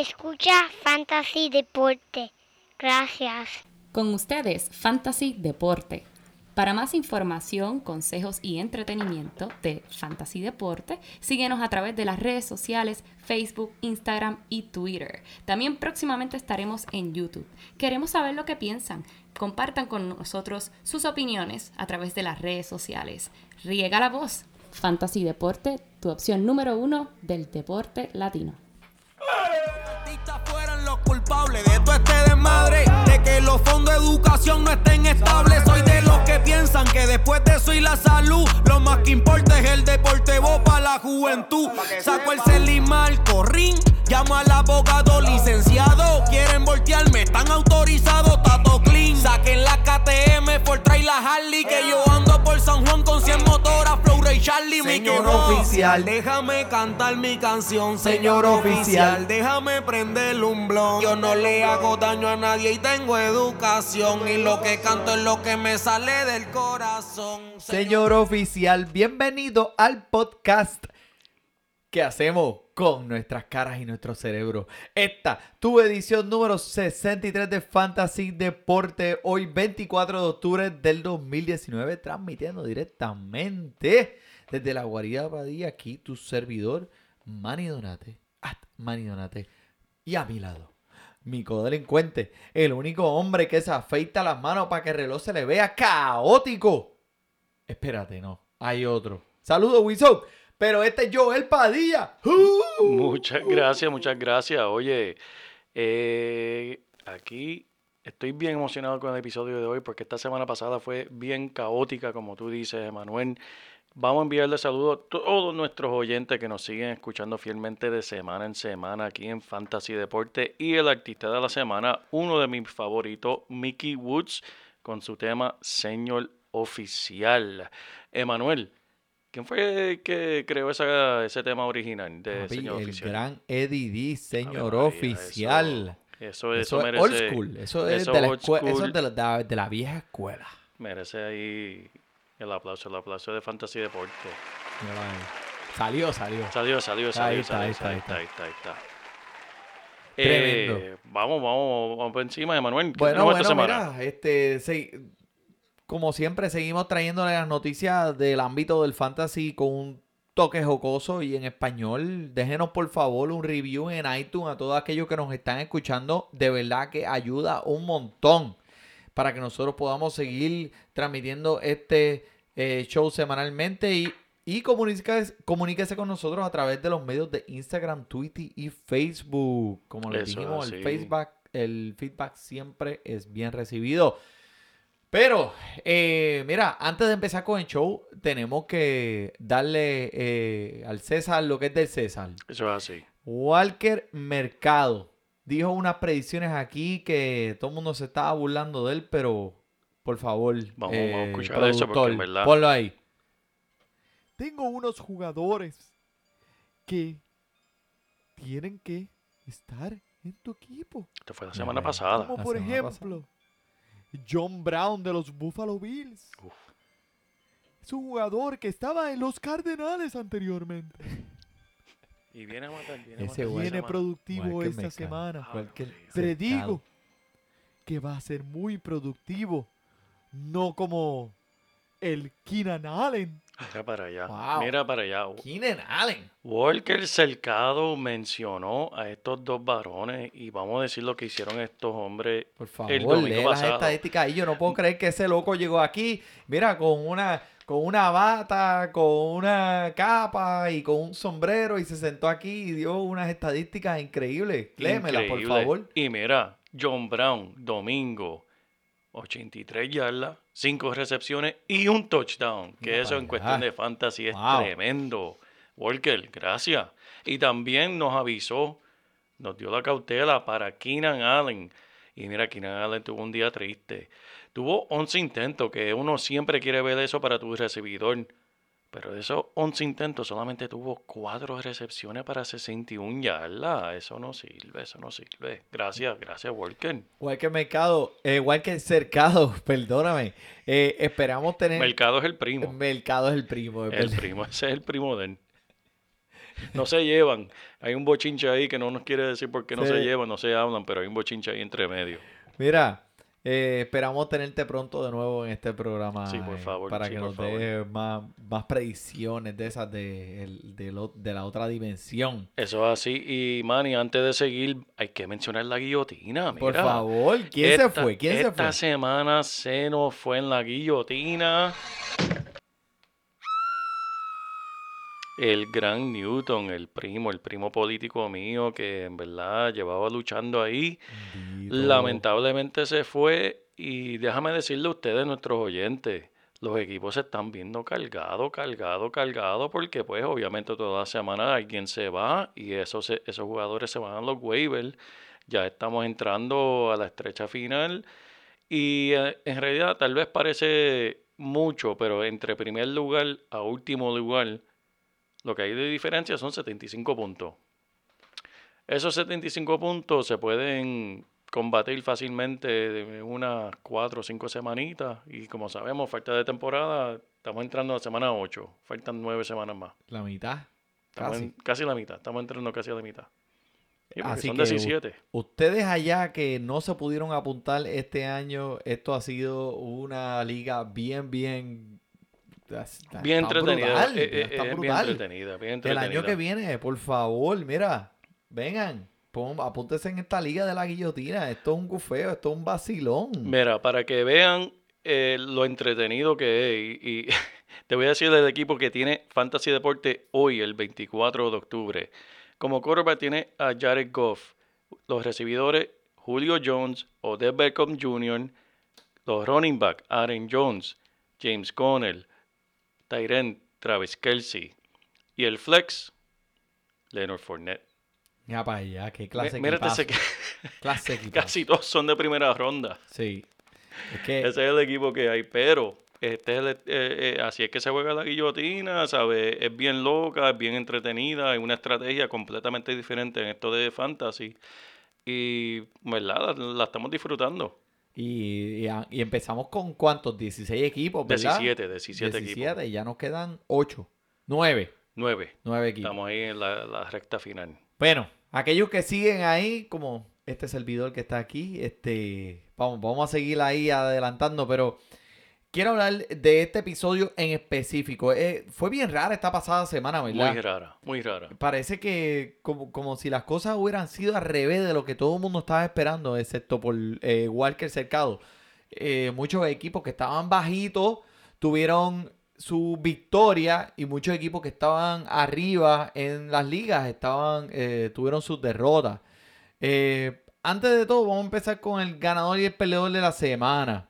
Escucha Fantasy Deporte. Gracias. Con ustedes, Fantasy Deporte. Para más información, consejos y entretenimiento de Fantasy Deporte, síguenos a través de las redes sociales Facebook, Instagram y Twitter. También próximamente estaremos en YouTube. Queremos saber lo que piensan. Compartan con nosotros sus opiniones a través de las redes sociales. Riega la voz. Fantasy Deporte, tu opción número uno del deporte latino. Culpables de todo este desmadre, de que los fondos de educación no estén estables. Soy de los que piensan que después de eso y la salud, lo más que importa es el deporte, vos para la juventud. Saco el celimar, corrín, llamo al abogado licenciado. Quieren voltearme, están autorizados, tato clean. Saquen la KTM, por traer la Harley, que yo ando por San Juan con 100 motoras, Ray Charlie, Señor oficial. Déjame cantar mi canción, Señor oficial. Déjame prender un blog. Yo no le hago daño a nadie y tengo educación. Y lo que canto es lo que me sale del corazón. Señor oficial, bienvenido al podcast que hacemos con nuestras caras y nuestro cerebro. Esta, tu edición número 63 de Fantasy Deporte, hoy 24 de octubre del 2019, transmitiendo directamente desde la guarida Padilla, aquí tu servidor, Manny Donate, at Manny Donate, y a mi lado. Mi codelincuente, el único hombre que se afeita las manos para que el reloj se le vea caótico. Espérate, no. Hay otro. Saludos, Wizard. Pero este es Joel Padilla. Muchas gracias, muchas gracias. Oye, eh, aquí estoy bien emocionado con el episodio de hoy porque esta semana pasada fue bien caótica, como tú dices, Emanuel. Vamos a enviarle saludos a todos nuestros oyentes que nos siguen escuchando fielmente de semana en semana aquí en Fantasy Deporte y el artista de la semana, uno de mis favoritos, Mickey Woods, con su tema Señor Oficial. Emanuel, ¿quién fue el que creó esa- ese tema original de Papi, Señor el Oficial? gran Eddie D, señor María, oficial. Eso, eso, Eso, es merece, old school. Eso es, de, la old escue- eso es de, la, de vieja escuela. merece ahí el aplauso, el aplauso de Fantasy Deporte. Salió, salió. Salió, salió, Ahí salió, ahí está, ahí está, ahí está. Eh, vamos, vamos, vamos por encima de Manuel. ¿Qué Bueno, bueno, esta semana? mira, este, se- como siempre seguimos trayéndole las noticias del ámbito del fantasy con un toque jocoso y en español. Déjenos por favor un review en iTunes a todos aquellos que nos están escuchando. De verdad que ayuda un montón para que nosotros podamos seguir transmitiendo este eh, show semanalmente y, y comuníquese, comuníquese con nosotros a través de los medios de Instagram, Twitter y Facebook. Como les Eso dijimos, el feedback, el feedback siempre es bien recibido. Pero, eh, mira, antes de empezar con el show, tenemos que darle eh, al César lo que es del César. Eso es así. Walker Mercado dijo unas predicciones aquí que todo el mundo se estaba burlando de él, pero por favor, eh, Vamos- a escuchar eso porque en verdad- ponlo ahí. Tengo unos jugadores que tienen que estar en tu equipo. Esto fue la semana pasada. Como la por ejemplo, John Brown de los Buffalo Bills. Uf. Es un jugador que estaba en los Cardenales anteriormente. Y viene a matar, viene a matar. Viene productivo esta semana. Predigo que va a ser muy productivo. No como el Keenan Allen. Mira para allá. Wow. Mira para allá. Keenan Allen. Walker Cercado mencionó a estos dos varones y vamos a decir lo que hicieron estos hombres. Por favor, El domingo lee las estadísticas ahí. Yo no puedo creer que ese loco llegó aquí, mira, con una, con una bata, con una capa y con un sombrero y se sentó aquí y dio unas estadísticas increíbles. Léemelas, por favor. Y mira, John Brown, domingo, 83 yardas, 5 recepciones y un touchdown. Que eso en cuestión de fantasy es Wow. tremendo. Walker, gracias. Y también nos avisó, nos dio la cautela para Keenan Allen. Y mira, Keenan Allen tuvo un día triste. Tuvo 11 intentos, que uno siempre quiere ver eso para tu recibidor. Pero de esos 11 intentos solamente tuvo 4 recepciones para 61 yardas. Eso no sirve, eso no sirve. Gracias, gracias, Walker. Walker Mercado, eh, Walker Cercado, perdóname. Eh, esperamos tener. Mercado es el primo. Mercado es el primo. es El primo, ese es el primo de él. no se llevan. Hay un bochinche ahí que no nos quiere decir por qué no Sí. se llevan, no se hablan, pero hay un bochinche ahí entre medio. Mira, eh, esperamos tenerte pronto de nuevo en este programa. Sí, por eh, favor, Para sí, que por nos des más, más predicciones de esas de, el- de, lo- de la otra dimensión. Eso es así. Y Manny, antes de seguir, hay que mencionar la guillotina. Por mira. favor, ¿quién se fue? ¿Quién se esta fue? semana se nos fue en la guillotina. El gran Newton, el primo, el primo político mío que en verdad llevaba luchando ahí. Lamentablemente se fue y déjame decirle a ustedes, nuestros oyentes, los equipos se están viendo cargados, cargados, cargados, porque pues obviamente toda semana alguien se va y esos, esos jugadores se van a los waivers. Ya estamos entrando a la estrecha final y eh, en realidad tal vez parece mucho, pero entre primer lugar a último lugar, lo que hay de diferencia son 75 puntos. Esos 75 puntos se pueden combatir fácilmente de unas 4 o 5 semanitas. Y como sabemos, falta de temporada, estamos entrando a la semana 8. Faltan 9 semanas más. La mitad. Estamos Casi. en- casi la mitad. Estamos entrando casi a la mitad. Sí, porque Así son que u- 17. Ustedes allá que no se pudieron apuntar este año, esto ha sido una liga bien, bien... está- Bien entretenida. brutal, eh, eh, está eh, bien brutal. entretenida. Bien El año que viene, por favor, mira, vengan, pon- apúntense en esta liga de la guillotina. Esto es un gufeo, esto es un vacilón. Mira, para que vean eh, lo entretenido que es, y, y te voy a decir del equipo que tiene Fantasy Deporte hoy, el 24 de octubre. Como quarterback tiene a Jared Goff, los recibidores Julio Jones, Odell Beckham Jr., los running back Aaron Jones, James Conner, Tyrant Travis Kelsey y el flex Leonard Fournette. Mira para allá, qué clase Mírate ese equipazo, que clase casi todos son de primera ronda. Sí. Es que Ese es el equipo que hay, pero este es el- eh, eh, así es que se juega la guillotina, ¿sabes? Es bien loca, es bien entretenida, es una estrategia completamente diferente en esto de fantasy. Y, ¿verdad? La, la estamos disfrutando. Y, y y empezamos con cuántos, 16 equipos, ¿verdad? 17, 17 equipos. 17, y ya nos quedan 8, 9, 9. 9 equipos. Estamos ahí en la, la recta final. Bueno, aquellos que siguen ahí, como este servidor que está aquí, este, vamos, vamos a seguir ahí adelantando, pero quiero hablar de este episodio en específico. Eh, fue bien rara esta pasada semana, ¿verdad? Muy rara, muy rara. Parece que como, como si las cosas hubieran sido al revés de lo que todo el mundo estaba esperando, excepto por eh, Walker Cercado. Eh, muchos equipos que estaban bajitos tuvieron su victoria y muchos equipos que estaban arriba en las ligas estaban eh, tuvieron sus derrotas. Antes de todo, vamos a empezar con el ganador y el perdedor de la semana.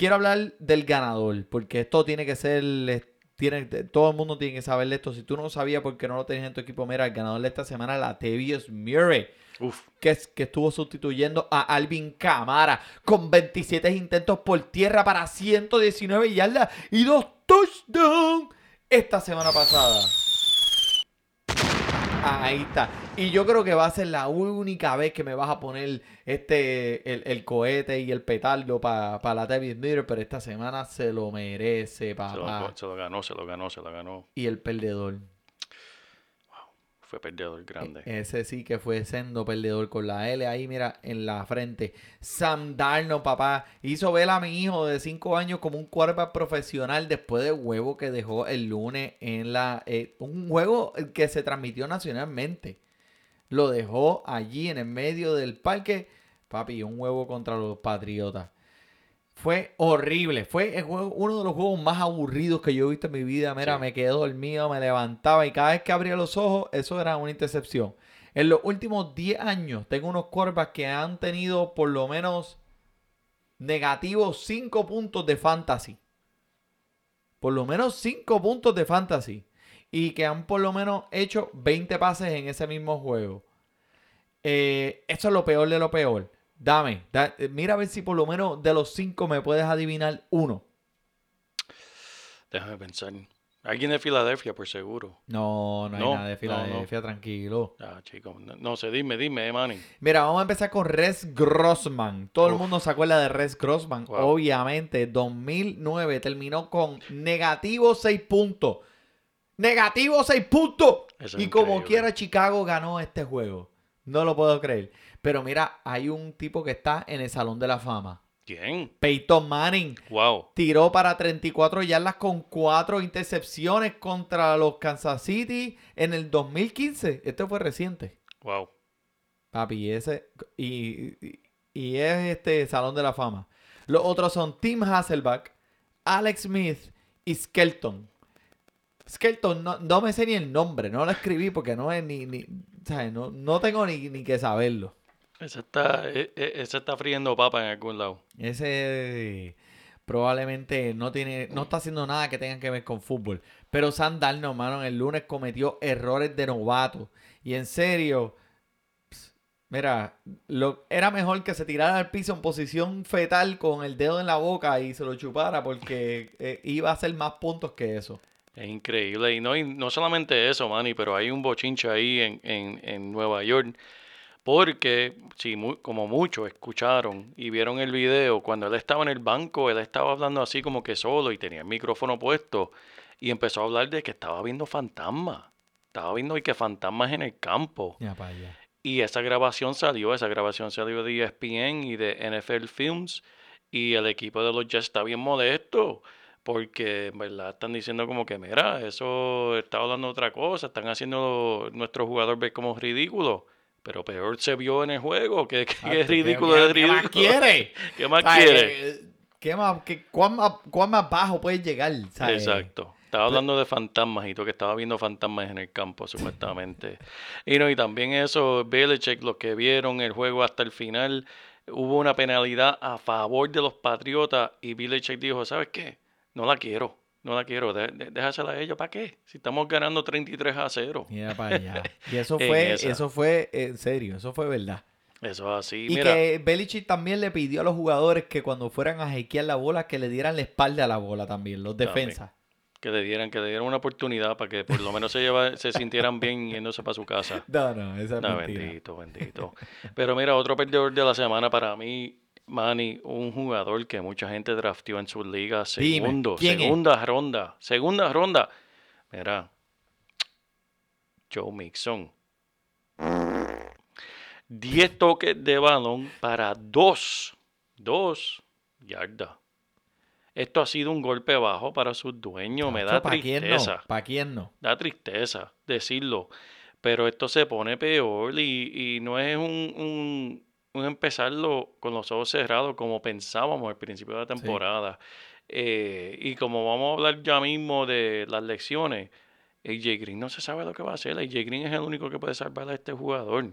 Quiero hablar del ganador, porque esto tiene que ser tiene, todo el mundo tiene que saber esto. Si tú no lo sabías porque no lo tenías en tu equipo, mira, el ganador de esta semana, la Tevius Murray, Uf, que, es, que estuvo sustituyendo a Alvin Camara con 27 intentos por tierra para 119 yardas y dos touchdowns esta semana pasada. Ahí está. Y yo creo que va a ser la única vez que me vas a poner este el, el cohete y el petardo para la Tevius Murray, pero esta semana se lo merece, se papá. lo, se lo ganó, se lo ganó, se lo ganó. Y el perdedor. Fue perdedor grande. Ese sí que fue sendo perdedor con la L ahí, mira, en la frente. Sam papá, hizo ver a mi hijo de 5 años como un quarterback profesional después del huevo que dejó el lunes en la... eh, un juego que se transmitió nacionalmente. Lo dejó allí en el medio del parque. Papi, un huevo contra los Patriotas. Fue horrible. Fue el juego- uno de los juegos más aburridos que yo he visto en mi vida. Mira, Sí. me quedé dormido, me levantaba y cada vez que abría los ojos, eso era una intercepción. En los últimos 10 años, tengo unos quarterbacks que han tenido por lo menos negativos 5 puntos de fantasy. Por lo menos 5 puntos de fantasy. Y que han por lo menos hecho 20 pases en ese mismo juego. Eh, eso es lo peor de lo peor. Dame, da- eh, mira a ver si por lo menos de los 5 me puedes adivinar uno. Déjame pensar. Alguien de Filadelfia, por seguro. No, no hay No, nada de no, Filadelfia, tranquilo. Ah, chico. No, no sé, dime, dime, eh, Manny. Mira, vamos a empezar con Res Grossman. Todo el mundo se acuerda de Res Grossman. Wow. Obviamente, 2009 terminó con negativo 6 puntos. Negativo 6 puntos. Es y como quiera Chicago ganó este juego. No lo puedo creer. Pero mira, hay un tipo que está en el Salón de la Fama. ¿Quién? Peyton Manning Wow. tiró para 34 yardas con cuatro intercepciones contra los Kansas City en el 2015. Esto fue reciente. Wow. Papi, ese. Y, y, y es este Salón de la Fama. Los otros son Tim Hasselback, Alex Smith y Skelton. Skelton, no, no me sé ni el nombre, no lo escribí porque no es ni. ni ¿sabes? No, no tengo ni, ni que saberlo. Ese está, e- e- ese está friendo papa en algún lado. Ese probablemente no tiene, no está haciendo nada que tenga que ver con fútbol. Pero Sam Darnold, mano, el lunes cometió errores de novato. Y en serio, mira, lo, era mejor que se tirara al piso en posición fetal con el dedo en la boca y se lo chupara porque eh, iba a hacer más puntos que eso. Es increíble. Y no, y no solamente eso, Manny, pero hay un bochinche ahí en, en, en Nueva York. Porque, mu- como muchos escucharon y vieron el video, cuando él estaba en el banco, él estaba hablando así como que solo y tenía el micrófono puesto y empezó a hablar de que estaba viendo fantasmas. Estaba viendo y que fantasmas en el campo. Ya. Y esa grabación salió, esa grabación salió de ESPN y de NFL Films. Y el equipo de los Jets está bien molesto. Porque, en verdad, están diciendo como que, mira, eso está hablando otra cosa. Están haciendo nuestro jugador ver como ridículo. Pero peor se vio en el juego. Que, que Ah, es ¿qué- ridículo, qué- es qué más ridículo. quiere? ¿Qué más ¿Sabes? quiere? Eh, ¿Qué más, qué- cuán, más, cuán más bajo puedes llegar? ¿sabes? Exacto. Estaba hablando de fantasmas y tú que estaba viendo fantasmas en el campo, supuestamente. Y no, y también eso, Belichick, los que vieron el juego hasta el final, hubo una penalidad a favor de los Patriotas y Belichick dijo, ¿sabes qué? No la quiero, no la quiero, de- de- déjasela a ellos, ¿para qué? Si estamos ganando 33 a 0. Mira para allá. Y eso fue, eso fue en serio, eso fue verdad. Eso es así. Y Mira, que Belichick también le pidió a los jugadores que cuando fueran a jequear la bola, que le dieran la espalda a la bola también, los defensas. que le dieran, que le dieran una oportunidad para que por lo menos se, lleva, se sintieran bien yéndose para su casa. No, no, esa es No, mentira. bendito, bendito. Pero mira, otro perdedor de la semana para mí, Manny, un jugador que mucha gente drafteó en sus ligas, segundo, ¿quién es? segunda ronda, segunda ronda. Mira, Joe Mixon. 10 toques de balón para 2, 2 yardas. Esto ha sido un golpe bajo para sus dueños, me da ¿Para quién tristeza no? ¿Para quién no? da tristeza decirlo, pero esto se pone peor y, y no es un, un, un empezarlo con los ojos cerrados como pensábamos al principio de la temporada. Eh, y como vamos a hablar ya mismo de las lecciones, AJ Green no se sabe lo que va a hacer. AJ Green es el único que puede salvar a este jugador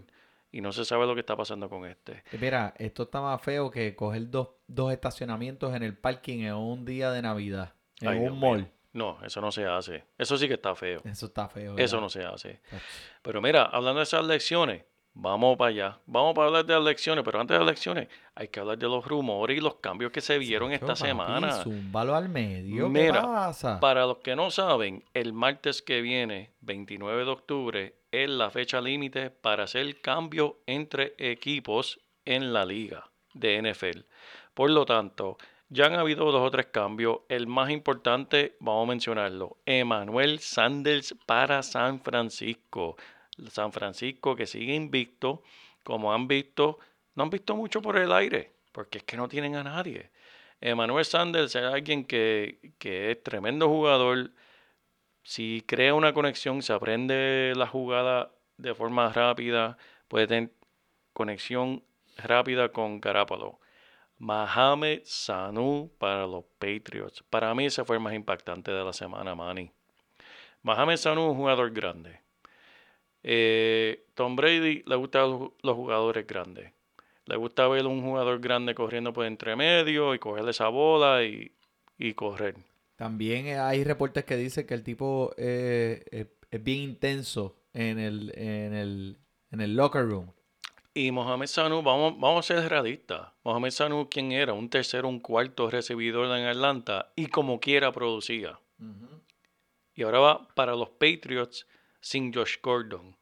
y no se sabe lo que está pasando con este. Eh, Mira, esto está más feo que coger dos, dos estacionamientos en el parking en un día de Navidad, en Ay, un mío. mall. No, eso no se hace. Eso sí que está feo. Eso está feo. Eso no se hace. Pero mira, hablando de esas lecciones, vamos para allá. Vamos para hablar de las lecciones, pero antes de las lecciones hay que hablar de los rumores y los cambios que se vieron esta papi, semana. Zúmbalo al medio. ¿Qué Mira, pasa? Para los que no saben, el martes que viene, 29 de octubre, es la fecha límite para hacer cambios entre equipos en la liga de NFL. Por lo tanto, ya han habido dos o tres cambios. El más importante, vamos a mencionarlo, Emmanuel Sanders para San Francisco. San Francisco que sigue invicto, como han visto, no han visto mucho por el aire, porque es que no tienen a nadie. Emmanuel Sanders es alguien que, que es tremendo jugador. Si crea una conexión, se aprende la jugada de forma rápida, puede tener conexión rápida con Garapalo. Mohamed Sanu para los Patriots. Para mí ese fue el más impactante de la semana, Manny. Mohamed Sanu es un jugador grande. Eh, Tom Brady le gustan los, jugadores grandes. Le gusta ver un jugador grande corriendo por entre medio y cogerle esa bola y, y correr. También eh, hay reportes que dicen que el tipo eh, eh, es bien intenso en el, en el, en el locker room. Y Mohamed Sanu, vamos, vamos a ser realistas. Mohamed Sanu, ¿quién era? Un tercero, un cuarto recibidor en Atlanta y como quiera producía. Y ahora va para los Patriots sin Josh Gordon.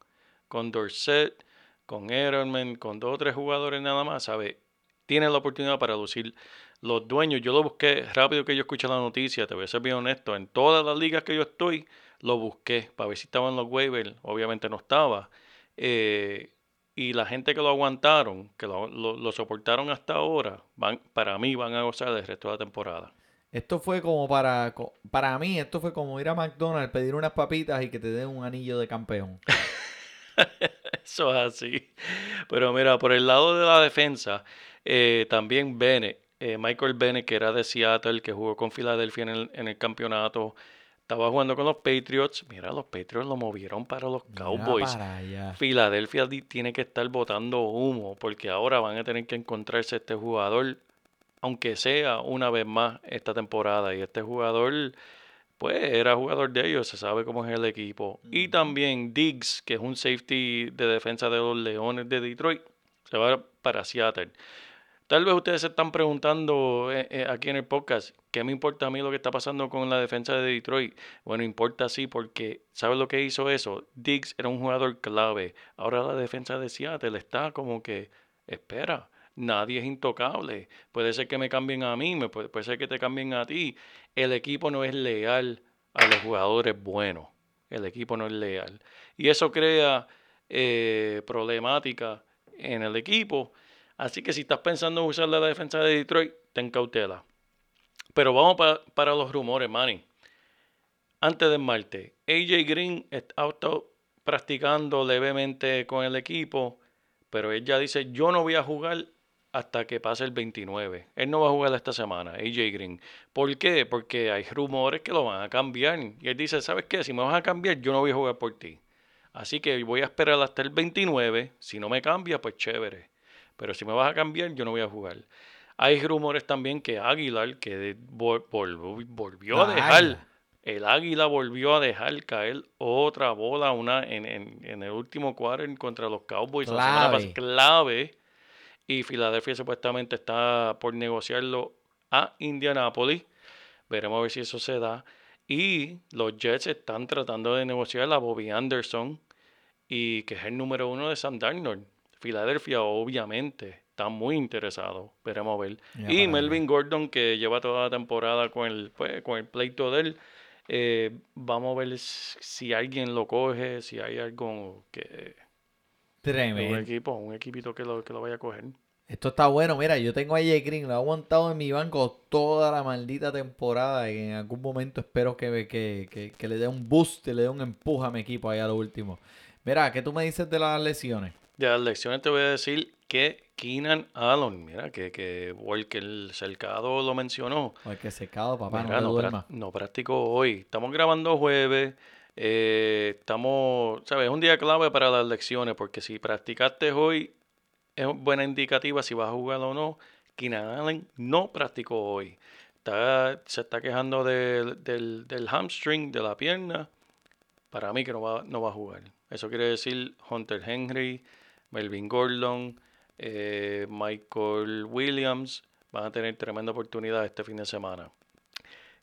Con Dorset, con Edelman, con dos o tres jugadores nada más, ¿sabe? Tiene la oportunidad para lucir. Los dueños, yo lo busqué rápido que yo escuché la noticia, te voy a ser bien honesto. En todas las ligas que yo estoy, lo busqué para ver si estaba en los waivers, obviamente no estaba. Eh, y la gente que lo aguantaron, que lo, soportaron hasta ahora, para mí van a gozar del resto de la temporada. Esto fue como para, para mí, esto fue como ir a McDonald's, pedir unas papitas y que te den un anillo de campeón. Eso es así. Pero mira, por el lado de la defensa, eh, también Bennett, eh, Michael Bennett, que era de Seattle, que jugó con Filadelfia en el, en el campeonato, estaba jugando con los Patriots. Mira, los Patriots lo movieron para los Cowboys. Filadelfia tiene que estar botando humo porque ahora van a tener que encontrarse este jugador, aunque sea una vez más esta temporada. Y este jugador, pues era jugador de ellos, se sabe cómo es el equipo. Y también Diggs, que es un safety de defensa de los Leones de Detroit, se va para Seattle. Tal vez ustedes se están preguntando eh, eh, aquí en el podcast, ¿qué me importa a mí lo que está pasando con la defensa de Detroit? Bueno, importa sí, porque ¿sabes lo que hizo eso? Diggs era un jugador clave. Ahora la defensa de Seattle está como que, espera, nadie es intocable. Puede ser que me cambien a mí, puede, puede ser que te cambien a ti. El equipo no es leal a los jugadores buenos. El equipo no es leal. Y eso crea eh, problemática en el equipo. Así que si estás pensando en usar la defensa de Detroit, ten cautela. Pero vamos pa- para los rumores, Manny. Antes del martes, AJ Green ha estado practicando levemente con el equipo, pero él ya dice, yo no voy a jugar hasta que pase el 29. Él no va a jugar esta semana, AJ Green. ¿Por qué? Porque hay rumores que lo van a cambiar. Y él dice, ¿sabes qué? Si me vas a cambiar, yo no voy a jugar por ti. Así que voy a esperar hasta el 29. Si no me cambia, pues chévere. Pero si me vas a cambiar, yo no voy a jugar. Hay rumores también que Aguilar, que vol- vol- volvió a dejar, el Águila volvió a dejar caer otra bola una en, en- en el último quarter contra los Cowboys. la semana Clave. Y Filadelfia supuestamente está por negociarlo a Indianapolis. Veremos a ver si eso se da. Y los Jets están tratando de negociar a Bobby Anderson y que es el número uno de Sam Darnold. Filadelfia, obviamente, está muy interesado. Veremos a ver. Ya y Melvin Gordon, que lleva toda la temporada con el, pues, con el pleito de él. eh, vamos a ver si alguien lo coge, si hay algo que. Un equipo, un equipito que lo, que lo vaya a coger. Esto está bueno. Mira, yo tengo a AJ Green, lo he aguantado en mi banco toda la maldita temporada. Y en algún momento espero que, que, que, que le dé un boost, le dé un empuje a mi equipo ahí a lo último. Mira, ¿qué tú me dices de las lesiones? De las lecciones te voy a decir que Keenan Allen, mira, que, que Walker Cercado lo mencionó. Que secado, papá, Mira, no no, hoy. Estamos grabando jueves. Eh, estamos, ¿sabes? Es un día clave para las lecciones porque si practicaste hoy es buena indicativa si vas a jugar o no. Keenan Allen no practicó hoy. Está, se está quejando del, del, del hamstring, de la pierna. Para mí que no va, no va a jugar. Eso quiere decir Hunter Henry, Melvin Gordon, eh, Michael Williams van a tener tremenda oportunidad este fin de semana.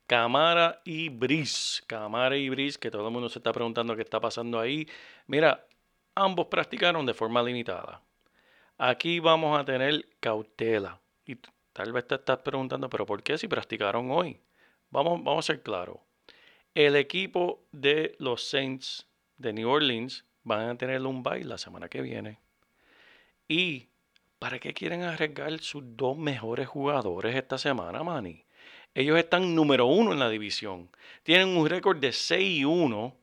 Camara y Brice. Camara y Brice, que todo el mundo se está preguntando qué está pasando ahí. Mira, ambos practicaron de forma limitada. Aquí vamos a tener cautela. Y tal vez te estás preguntando, pero ¿por qué si practicaron hoy? Vamos, vamos a ser claros. El equipo de los Saints de New Orleans van a tener un bye la semana que viene. ¿Y para qué quieren arriesgar sus dos mejores jugadores esta semana, Manny? Ellos están número uno en la división. Tienen un récord de 6 y 1.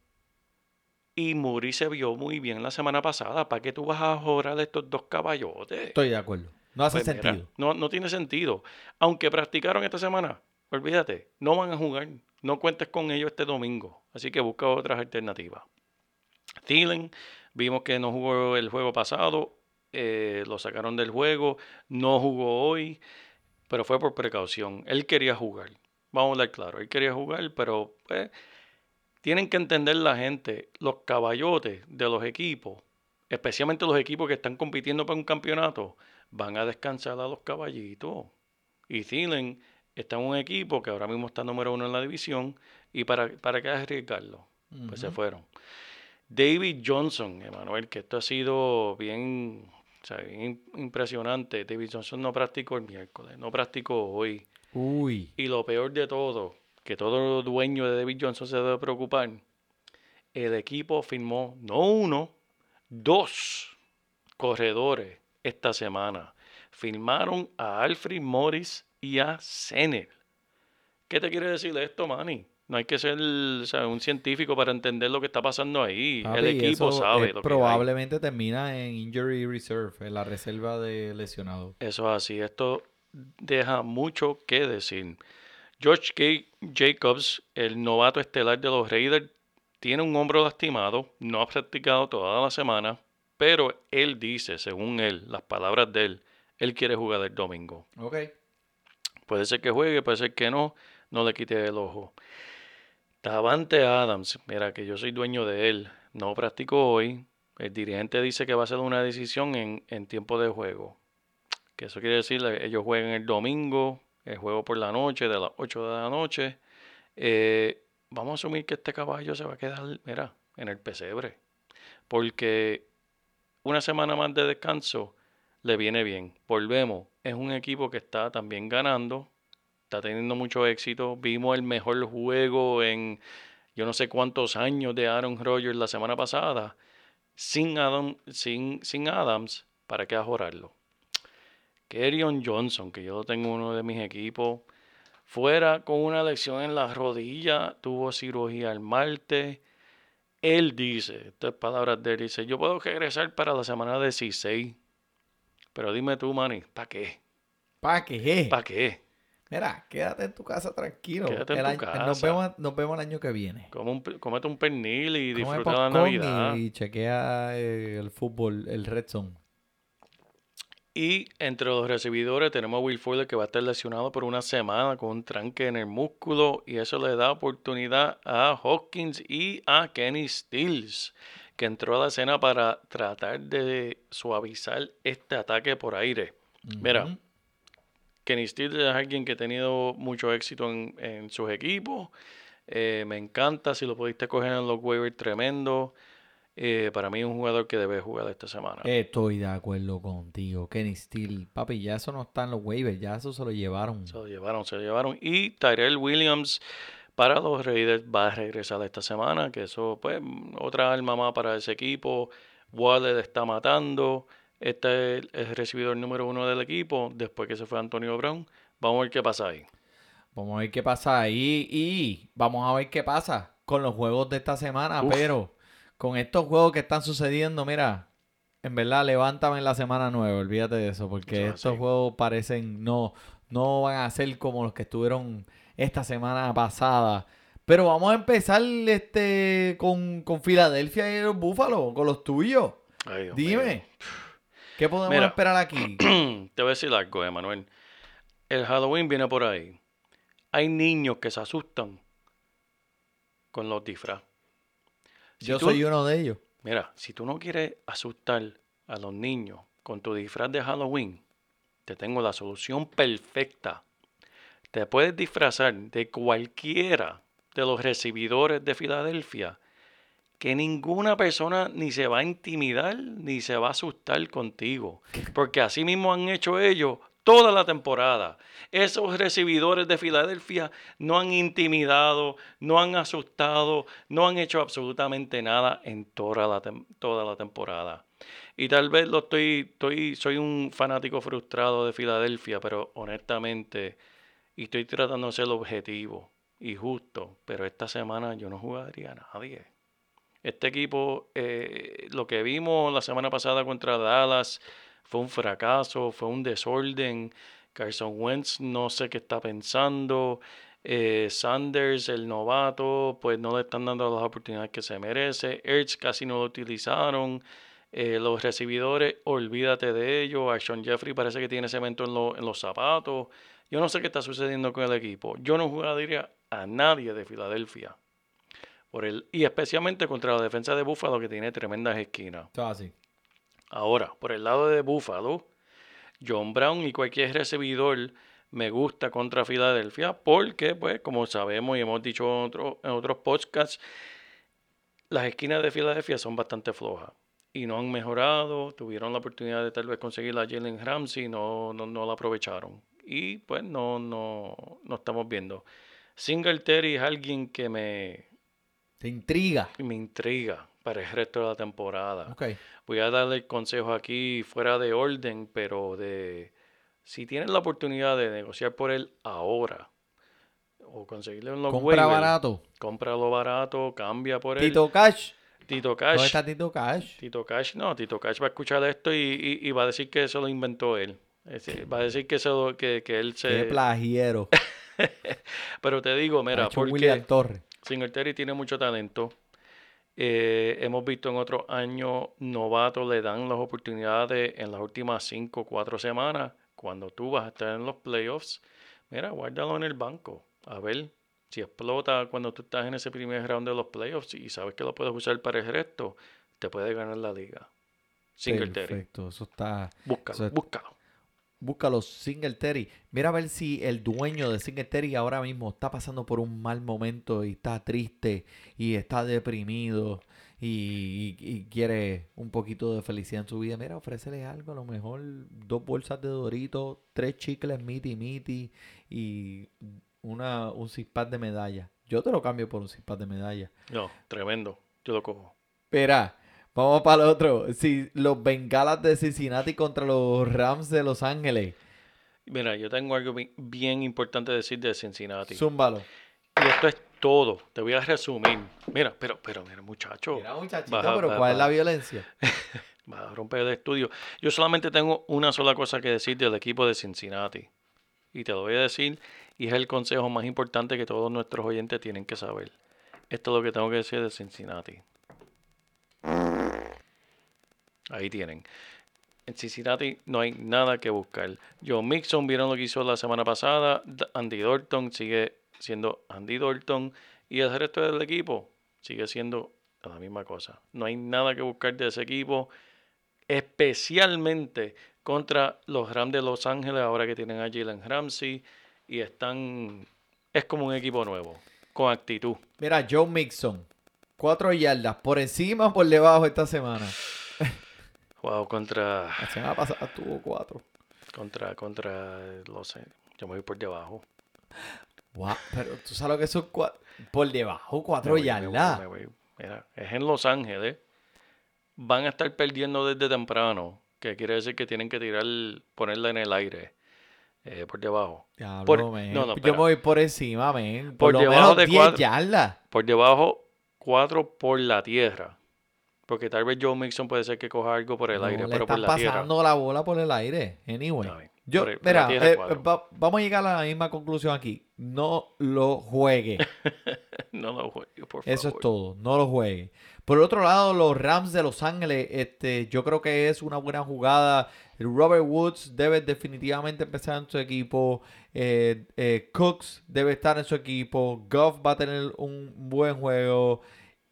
Y Muri se vio muy bien la semana pasada. ¿Para qué tú vas a jorar a estos dos caballotes? Estoy de acuerdo. No hace Pues mira, sentido. no, no tiene sentido. Aunque practicaron esta semana, olvídate, no van a jugar. No cuentes con ellos este domingo. Así que busca otras alternativas. Thielen, vimos que no jugó el juego pasado. eh, lo sacaron del juego. No jugó hoy. Pero fue por precaución. Él quería jugar. Vamos a hablar claro. Él quería jugar, pero pues, tienen que entender la gente. Los caballotes de los equipos, especialmente los equipos que están compitiendo para un campeonato, van a descansar a los caballitos. Y Thielen está en un equipo que ahora mismo está número uno en la división. ¿Y para, para qué arriesgarlo? Pues se fueron. David Johnson, Emanuel, que esto ha sido bien, o sea, impresionante. David Johnson no practicó el miércoles, no practicó hoy. Uy. Y lo peor de todo, que todo dueño de David Johnson se debe preocupar, el equipo firmó no uno, dos corredores esta semana. Firmaron a Alfred Morris y a Senel. ¿Qué te quiere decir esto, Manny? No hay que ser o sea, un científico para entender lo que está pasando ahí. Papi, el equipo sabe lo que hay. probablemente termina en injury reserve, en la reserva de lesionados. Eso es así. Esto deja mucho que decir. George K. Jacobs, el novato estelar de los Raiders, tiene un hombro lastimado, no ha practicado toda la semana, pero él dice, según él, las palabras de él, él quiere jugar el domingo. Ok. Puede ser que juegue, puede ser que no, no le quite el ojo. Davante Adams, mira que yo soy dueño de él, no practico hoy. El dirigente dice que va a ser una decisión en, tiempo de juego. Que eso quiere decir, eh, ellos juegan el domingo, el juego por la noche, de las 8 de la noche. Eh, vamos a asumir que este caballo se va a quedar, mira, en el pesebre. Porque una semana más de descanso le viene bien. Volvemos, es un equipo que está también ganando, está teniendo mucho éxito. Vimos el mejor juego en yo no sé cuántos años de Aaron Rodgers la semana pasada. Sin, Adam, sin, sin Adams, ¿para qué ajorarlo? Kerryon Johnson, que yo tengo uno de mis equipos, fuera con una lesión en la rodilla, tuvo cirugía el martes. Él dice, estas palabras de él, dice, yo puedo regresar para la semana 16. Pero dime tú, Manny, ¿para qué? ¿Para qué? ¿Para qué? Mira, quédate en tu casa tranquilo. Quédate en tu año- Nos casa. vemos, nos vemos el año que viene. Come un cómete un pernil y disfruta la Navidad. Y, chequea eh, el fútbol, el Red Zone. Y entre los recibidores tenemos a Will Fuller que va a estar lesionado por una semana con un tranque en el músculo y eso le da oportunidad a Hopkins y a Kenny Stills que entró a la escena para tratar de suavizar este ataque por aire. Mira. Kenny Stills es alguien que ha tenido mucho éxito en, en sus equipos. Eh, me encanta si lo pudiste coger en los waivers, tremendo. Eh, para mí es un jugador que debe jugar esta semana. Estoy de acuerdo contigo. Kenny Steele. Papi, ya eso no está en los waivers. Ya eso se lo llevaron. Se lo llevaron, se lo llevaron. Y Tyrell Williams para los Raiders va a regresar esta semana, que eso, pues, otra alma más para ese equipo. Waller está matando. Este es el recibidor número uno del equipo, después que se fue Antonio Brown. Vamos a ver qué pasa ahí. Vamos a ver qué pasa ahí. Y vamos a ver qué pasa con los juegos de esta semana. Uf. Pero con estos juegos que están sucediendo, mira, en verdad, levántame en la semana nueva. Olvídate de eso. Porque Eso estos juegos parecen no, no van a ser como los que estuvieron esta semana pasada. Pero vamos a empezar este con, con Filadelfia y los Búfalos, con los tuyos. Ay, Dime, mío. ¿Qué podemos Mira. esperar aquí? Te voy a decir algo, Emanuel. El Halloween viene por ahí. Hay niños que se asustan con los disfraces. Si Yo tú- soy uno de ellos. Mira, si tú no quieres asustar a los niños con tu disfraz de Halloween, te tengo la solución perfecta. Te puedes disfrazar de cualquiera de los recibidores de Filadelfia, que ninguna persona ni se va a intimidar ni se va a asustar contigo, porque así mismo han hecho ellos toda la temporada. Esos recibidores de Filadelfia no han intimidado, no han asustado, no han hecho absolutamente nada en toda la, temporada. Y tal vez lo estoy, estoy, soy un fanático frustrado de Filadelfia, pero honestamente, y estoy tratando de ser objetivo y justo, pero esta semana yo no jugaría a nadie. Este equipo, eh, lo que vimos la semana pasada contra Dallas fue un fracaso, fue un desorden. Carson Wentz no sé qué está pensando. Eh, Sanders, el novato, pues no le están dando las oportunidades que se merece. Ertz casi no lo utilizaron. Eh, los recibidores, olvídate de ellos. Sean Jeffrey parece que tiene cemento en, en los zapatos. Yo no sé qué está sucediendo con el equipo. Yo no jugaría a nadie de Filadelfia. Por el, y especialmente contra la defensa de Buffalo que tiene tremendas esquinas. Ahora, por el lado de Buffalo, John Brown y cualquier recibidor me gusta contra Filadelfia porque, pues, como sabemos y hemos dicho en, otro- en otros podcasts, las esquinas de Filadelfia son bastante flojas y no han mejorado. Tuvieron la oportunidad de tal vez conseguir a Jalen Ramsey, no, no, no la aprovecharon. Y pues no, no, no estamos viendo. Singletary es alguien que me, Te intriga. me intriga para el resto de la temporada. Ok. Voy a darle consejo aquí fuera de orden, pero de si tienes la oportunidad de negociar por él ahora o conseguirle los Compra waivers, barato. cómpralo barato, cambia por él. Tito Cash. Tito ¿Dónde Cash. está Tito Cash? Tito Cash, no, Tito Cash va a escuchar esto y, y- y va a decir que eso lo inventó él. Va a decir que, eso, que, que él Qué se... plagiero. Pero te digo, mira, hecho William porque Torres. Singletary tiene mucho talento. Eh, hemos visto en otros años novatos le dan las oportunidades en las últimas 5 o 4 semanas. Cuando tú vas a estar en los playoffs, mira, guárdalo en el banco. A ver si explota cuando tú estás en ese primer round de los playoffs y sabes que lo puedes usar para el resto, te puede ganar la liga. Singletary. Perfecto, eso está. Búscalo, eso es- búscalo. Búscalo Singletary. Mira a ver si el dueño de Singletary ahora mismo está pasando por un mal momento y está triste y está deprimido y, y- y quiere un poquito de felicidad en su vida. Mira, ofrécele algo, a lo mejor dos bolsas de Doritos, tres chicles miti miti y una, un de medalla. Yo te lo cambio por un six pack de medalla. No, tremendo. Yo lo cojo. Espera, vamos para el otro. Si los bengalas de Cincinnati contra los Rams de Los Ángeles. Mira, yo tengo algo bi- bien importante decir de Cincinnati. Zúmbalo. Y esto es todo. Te voy a resumir. Mira, pero, pero, mira, muchacho. Mira, muchachito, Baja, pero baja, ¿cuál es la violencia? Vas a romper el estudio. Yo solamente tengo una sola cosa que decir del equipo de Cincinnati. Y te lo voy a decir. Y es el consejo más importante que todos nuestros oyentes tienen que saber. Esto es lo que tengo que decir de Cincinnati. Ahí tienen. En Cincinnati no hay nada que buscar. Joe Mixon, vieron lo que hizo la semana pasada. Andy Dalton sigue siendo Andy Dalton. Y el resto del equipo sigue siendo la misma cosa. No hay nada que buscar de ese equipo. Especialmente contra los Rams de Los Ángeles, ahora que tienen a Jalen Ramsey. Y están. Es como un equipo nuevo. Con actitud. Mira, Joe Mixon. Cuatro yardas. Por encima o por debajo esta semana. Wow, contra. La semana pasada tuvo cuatro. Contra. Contra. Los. Yo me voy por debajo. Wow, pero tú sabes lo que son cuatro. Por debajo, cuatro voy, me voy, yardas. me voy. Mira, es en Los Ángeles. Van a estar perdiendo desde temprano. Que quiere decir que tienen que tirar, ponerla en el aire. eh, por debajo. Diablo, Por- no, no, Yo me voy por encima, men. Por Por, lo debajo menos de 10 cuatro. yardas. Por debajo, cuatro por la tierra. Porque tal vez Joe Mixon puede ser que coja algo por el No, aire, le pero por la tierra. pasando la bola por el aire. Anyway. Bien. Yo, Por por mira, eh, va- vamos a llegar a la misma conclusión aquí. No lo juegue. No lo juegue, por Eso es favor. todo, no lo juegue. Por el otro lado, los Rams de Los Ángeles, este, yo creo que es una buena jugada. Robert Woods debe definitivamente empezar en su equipo. Eh, eh, Cooks debe estar en su equipo. Goff va a tener un buen juego.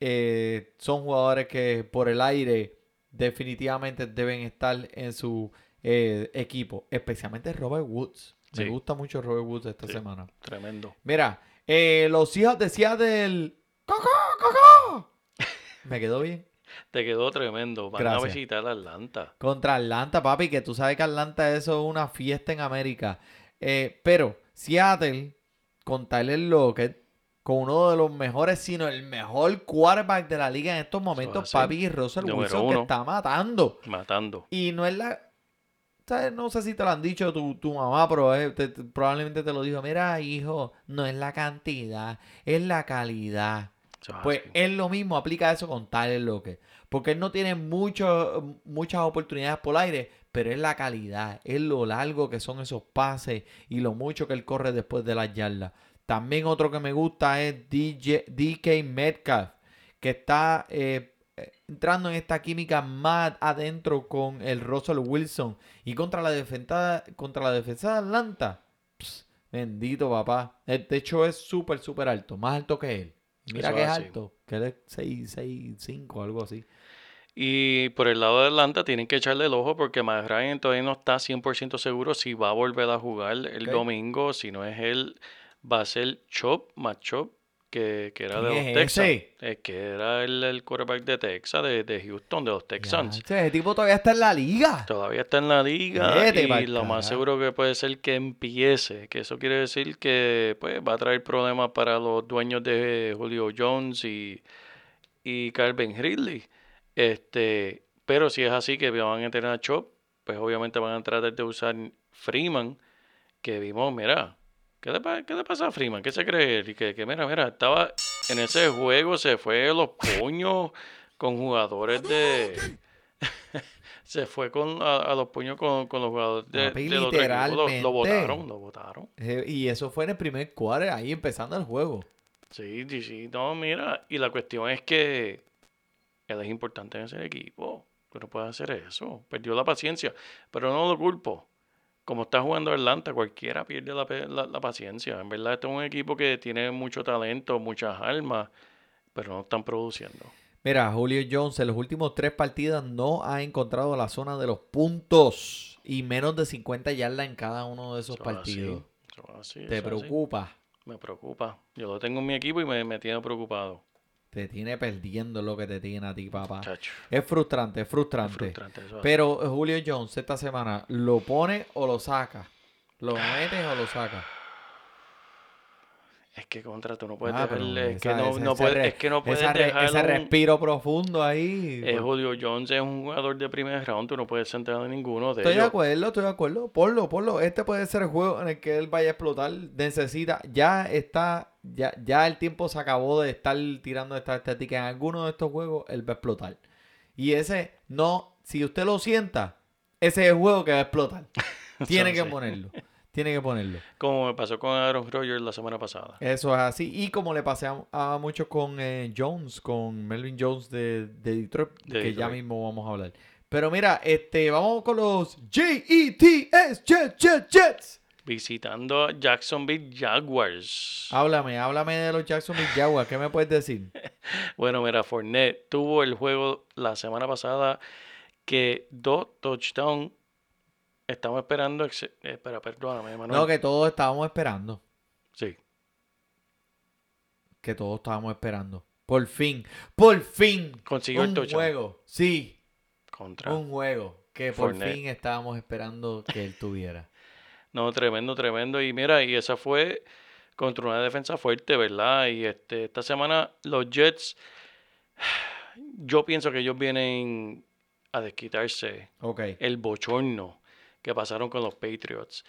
Eh, son jugadores que por el aire definitivamente deben estar en su equipo. Especialmente Robert Woods. Me gusta mucho Robert Woods esta Sí. semana. Tremendo. Mira, eh, los hijos de Seattle. ¡Coco, coco! Me quedó bien. Te quedó tremendo. Van a visitar Atlanta. Contra Atlanta, papi, que tú sabes que Atlanta eso es una fiesta en América. Eh, pero Seattle, con Tyler Lockett, con uno de los mejores, sino el mejor quarterback de la liga en estos momentos, papi, y Russell Número Wilson, uno. que está matando. Matando. Y no es la. ¿sabes? No sé si te lo han dicho tu, tu mamá, pero eh, te- te- probablemente te lo dijo. Mira, hijo, no es la cantidad, es la calidad. Pues él lo mismo aplica eso con Tyler Lockett. Porque él no tiene mucho, muchas oportunidades por aire, pero es la calidad, es lo largo que son esos pases y lo mucho que él corre después de las yardas. También otro que me gusta es DJ, DK Metcalf, que está eh, entrando en esta química más adentro con el Russell Wilson y contra la defensa, contra la defensa de Atlanta. ps, bendito papá. El techo es súper, súper alto, más alto que él. Mira Eso que es así. alto, que él es 6, 6, 5, algo así. Y por el lado de Atlanta tienen que echarle el ojo porque Matt Ryan todavía no está 100% seguro si va a volver a jugar el domingo. Si no es él, va a ser Chop, Matt Chop. Que, que era de ¿Quién los es eh, que era el, el quarterback de Texas, de, de Houston, de los Texans. Ya, Ese tipo todavía está en la liga. Todavía está en la liga Vete y lo más seguro que puede ser que empiece, que eso quiere decir que pues va a traer problemas para los dueños de Julio Jones y, y Calvin Ridley. Este, pero si es así que van a tener a Chop, pues obviamente van a tratar de usar Freeman, que vimos, mira, ¿qué le, qué le pasa a Freeman? ¿Qué se cree? Y que, que mira, mira, estaba en ese juego, se fue los puños con jugadores de se fue con a, a los puños con, con los jugadores de, Papi, de los otros equipos. Lo, lo votaron, lo votaron. Eh, Y eso fue en el primer quarter, ahí empezando el juego. Sí, sí, sí. No, mira, y la cuestión es que él es importante en ese equipo. Tú no puedes hacer eso. Perdió la paciencia, pero no lo culpo. Como está jugando Atlanta, cualquiera pierde la, la- la paciencia. En verdad, este es un equipo que tiene mucho talento, muchas armas, pero no están produciendo. Mira, Julio Jones en los últimos tres partidos no ha encontrado la zona de los puntos y menos de 50 yardas en cada uno de esos Eso es así, partidos. eso es así, ¿Te eso es así. preocupa? Me preocupa. Yo lo tengo en mi equipo y me, me tiene preocupado. Te tiene perdiendo lo que te tiene a ti, papá. Chacho, Es frustrante, es es frustrante. eso. Pero Julio Jones esta semana, ¿lo pone o lo saca? ¿Lo metes o lo saca? Es que contra tú no puedes Ah, es que no, ese- no re- es que no puedes dejar ese un- respiro profundo ahí. eh, Julio Jones es un jugador de primer round, tú no puedes sentar a ninguno de Estoy de ellos. acuerdo, estoy de acuerdo. Ponlo, ponlo. Este puede ser el juego en el que él vaya a explotar. Necesita, ya está, ya, ya el tiempo se acabó de estar tirando esta estética. En alguno de estos juegos él va a explotar. Y ese no, si usted lo sienta, ese es el juego que va a explotar. Tiene que ponerlo. Tiene que ponerlo. Como me pasó con Aaron Rodgers la semana pasada. Eso es así. Y como le pasé a, a muchos con eh, Jones, con Melvin Jones de, de Detroit, De que ya mismo vamos a hablar. Pero mira, este, vamos con los J-E-T-S, Jets, Jets, Jets. Visitando a Jacksonville Jaguars. Háblame, háblame de los Jacksonville Jaguars. ¿Qué me puedes decir? Bueno, mira, Fournette tuvo el juego la semana pasada que dos touchdowns. Estamos esperando. eh, espera, perdóname, Manuel. No, que todos estábamos esperando. Sí. Que todos estábamos esperando. Por fin, por fin. Consiguió el un juego. Sí, Contra. un juego que por fin estábamos esperando que él tuviera. No, tremendo, tremendo. Y mira, y esa fue contra una defensa fuerte, ¿verdad? Y este, esta semana los Jets, yo pienso que ellos vienen a desquitarse Ok. el bochorno que pasaron con los Patriots.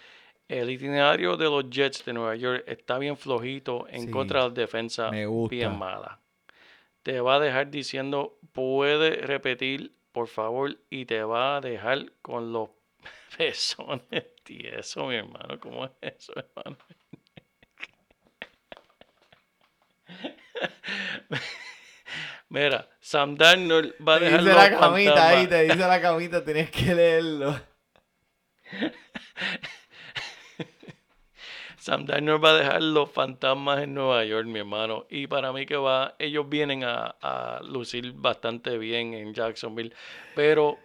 El itinerario de los Jets de Nueva York está bien flojito en Sí, contra de la defensa bien mala. Te va a dejar diciendo, puede repetir, por favor, y te va a dejar con los pezones tiesos, mi hermano. ¿Cómo es eso, hermano? Mira, Sam Darnold va a Te dejar dice los la camita ahí, te dice la camita, tienes que leerlo. Sam Darnold va a dejar los fantasmas en Nueva York, mi hermano. Y para mí que va, ellos vienen a, a lucir bastante bien en Jacksonville. Pero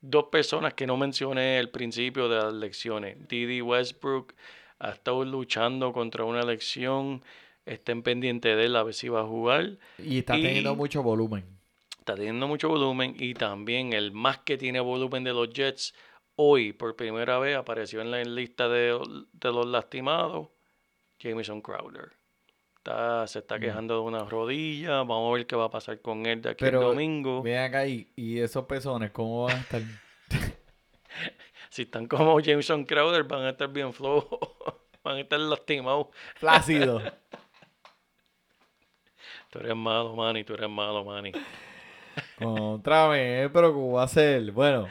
dos personas que no mencioné al principio de las lecciones. Didi Westbrook ha estado luchando contra una elección. Estén pendientes de él a ver si va a jugar. Y está Y- teniendo mucho volumen. Está teniendo mucho volumen y también el más que tiene volumen de los Jets hoy por primera vez apareció en la lista de, de los lastimados, Jamison Crowder. Está- se está quejando de una rodilla, vamos a ver qué va a pasar con él de aquí Pero el domingo. Ven acá y, y esos pezones, ¿cómo van a estar? Si están como Jameson Crowder van a estar bien flojos, van a estar lastimados. Flácidos. Tú eres malo, Manny, tú eres malo, Manny. Contra mí, pero ¿cómo va a ser? Bueno,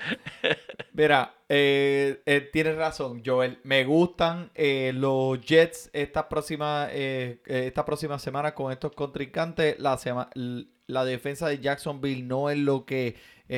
mira, eh, eh, tienes razón, Joel. Me gustan eh, los Jets esta próxima, eh, eh, esta próxima semana con estos contrincantes. La, defensa de Jacksonville no es lo que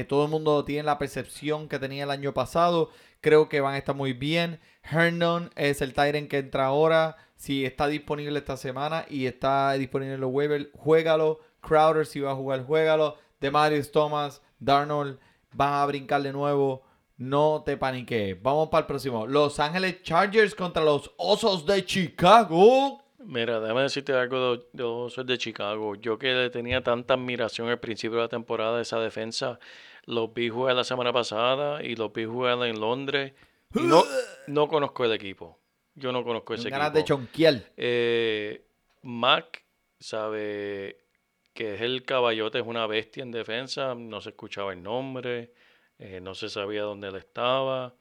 todo el mundo tiene la percepción que tenía el año pasado. Creo que van a estar muy bien. Herndon es el Tyrant que entra ahora. Si está disponible esta semana y está disponible en los waivers, juégalo. Crowder, si va a jugar, juégalo. Demarius Thomas, Darnold, van a brincar de nuevo. No te paniques. Vamos para el próximo. Los Ángeles Chargers contra los Osos de Chicago. Mira, déjame decirte algo de, de los Osos de Chicago. Yo que le tenía tanta admiración al principio de la temporada de esa defensa, los vi jugar la semana pasada y los vi jugar en Londres. y no, no conozco el equipo. Yo no conozco ese Con ganas de equipo. chonquear. Eh, Mac sabe que es el caballote, es una bestia en defensa, no se escuchaba el nombre, eh, no se sabía dónde él estaba.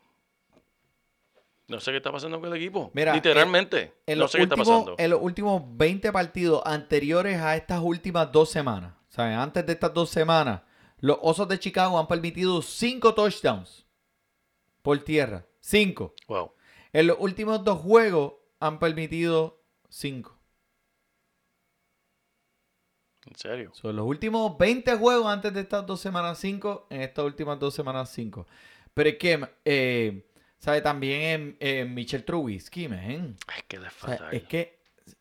No sé qué está pasando con el equipo. Mira, Literalmente, En no sé qué está pasando. en los últimos 20 partidos anteriores a estas últimas dos semanas, sea, antes de estas dos semanas, los Osos de Chicago han permitido 5 touchdowns por tierra. 5. Wow. En los últimos dos juegos han permitido 5. En serio. Son los últimos 20 juegos antes de estas dos semanas 5, en estas últimas dos semanas 5. Pero es que, eh, ¿sabe? También en, en Michel Trubisky, man. Es que le O sea, fatal. es que,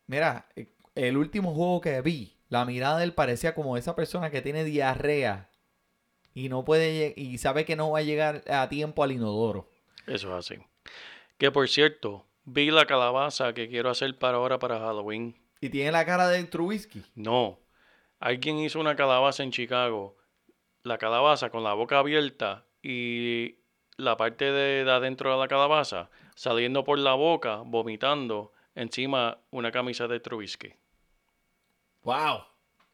mira, eh, el último juego que vi, la mirada de él parecía como esa persona que tiene diarrea y no puede y sabe que no va a llegar a tiempo al inodoro. Eso es así. Que por cierto, vi la calabaza que quiero hacer para ahora para Halloween. Y tiene la cara de Trubisky. No. Alguien hizo una calabaza en Chicago. La calabaza con la boca abierta y la parte de, de adentro de la calabaza saliendo por la boca, vomitando encima una camisa de Trubisky. ¡Wow!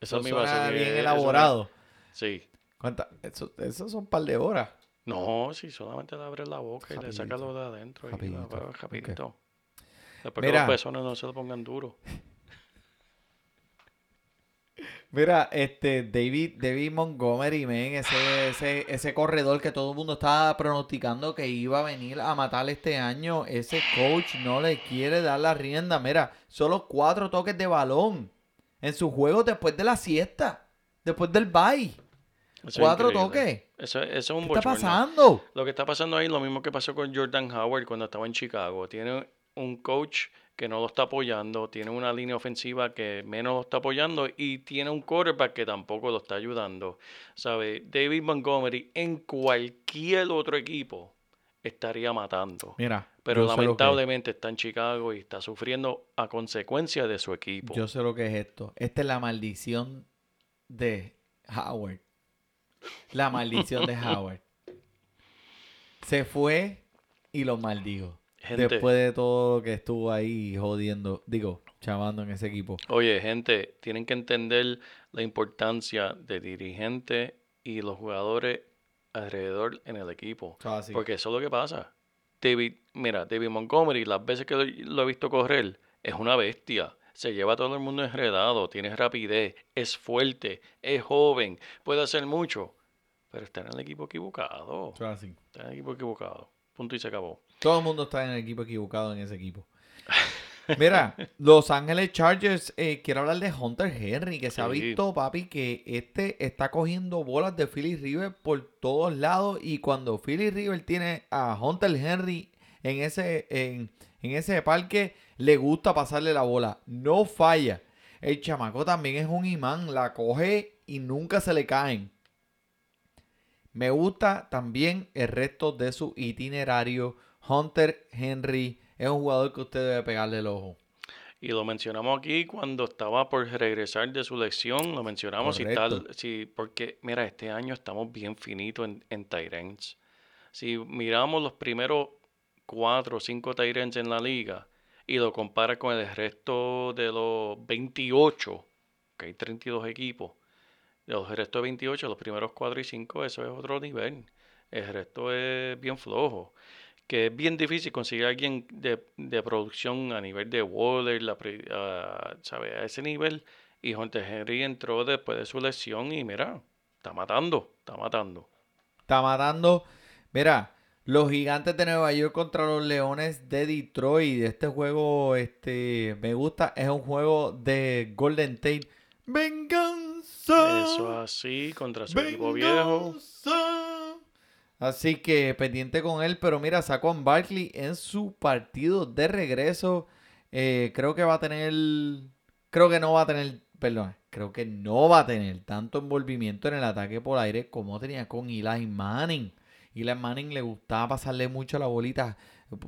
Eso Eso suena bien eso me- elaborado. Sí. ¿Cuánta- Eso, eso son un par de horas. No, sí, solamente le abres la boca y le sacas Rapidito. lo de adentro. y la- Rapidito, pero ok. rapidito. Después que Mira. los pezones no se lo pongan duro. Mira, este David, David Montgomery, man, ese, ese, ese corredor que todo el mundo estaba pronosticando que iba a venir a matar este año, ese coach no le quiere dar la rienda. Mira, solo cuatro toques de balón en su juego después de la siesta, después del bye. Eso es Cuatro increíble. toques. Eso, eso es un ¿Qué está pasando? Lo que está pasando ahí es lo mismo que pasó con Jordan Howard cuando estaba en Chicago. Tiene un coach que no lo está apoyando, tiene una línea ofensiva que menos lo está apoyando y tiene un quarterback que tampoco lo está ayudando. ¿Sabe? David Montgomery en cualquier otro equipo estaría matando. Mira, Pero que lamentablemente está en Chicago y está sufriendo a consecuencia de su equipo. Yo sé lo que es esto. Esta es la maldición de Howard. La maldición de Howard. Se fue y lo maldijo. Gente. Después de todo lo que estuvo ahí jodiendo, digo, chavando en ese equipo. Oye, gente, tienen que entender la importancia de dirigente y los jugadores alrededor en el equipo. Eso así. Porque eso es lo que pasa. David, mira, David Montgomery, las veces que lo, he visto correr, es una bestia. Se lleva a todo el mundo enredado, tiene rapidez, es fuerte, es joven, puede hacer mucho. Pero está en el equipo equivocado. Así. Está en el equipo equivocado. Punto y se acabó. Todo el mundo está en el equipo equivocado en ese equipo. Mira, Los Ángeles Chargers, eh, quiero hablar de Hunter Henry, que se ha visto, papi, que este está cogiendo bolas de Philly River por todos lados. Y cuando Philly River tiene a Hunter Henry en ese, en, en ese parque, le gusta pasarle la bola. No falla. El chamaco también es un imán, la coge y nunca se le caen. Me gusta también el resto de su itinerario. Hunter Henry es un jugador que usted debe pegarle el ojo. Y lo mencionamos aquí cuando estaba por regresar de su lección, lo mencionamos y tal, sí, porque mira, este año estamos bien finitos en, en ends. Si miramos los primeros cuatro o cinco ends en la liga y lo compara con el resto de los 28, que hay 32 equipos, los restos de 28, los primeros 4 y 5, eso es otro nivel. El resto es bien flojo que es bien difícil conseguir a alguien de, de producción a nivel de Waller, la, ¿sabe? a ese nivel. Y Hunter Henry entró después de su lesión y mira, está matando, está matando. Está matando. Mira, los gigantes de Nueva York contra los leones de Detroit. Este juego, este, me gusta. Es un juego de Golden Tate. Venganza. Eso así contra su equipo viejo. Así que pendiente con él. Pero mira, a Barkley en su partido de regreso. Eh, creo que va a tener. Creo que no va a tener. Perdón. Creo que no va a tener tanto envolvimiento en el ataque por aire como tenía con Eli Manning. Eli Manning le gustaba pasarle mucho la bolita,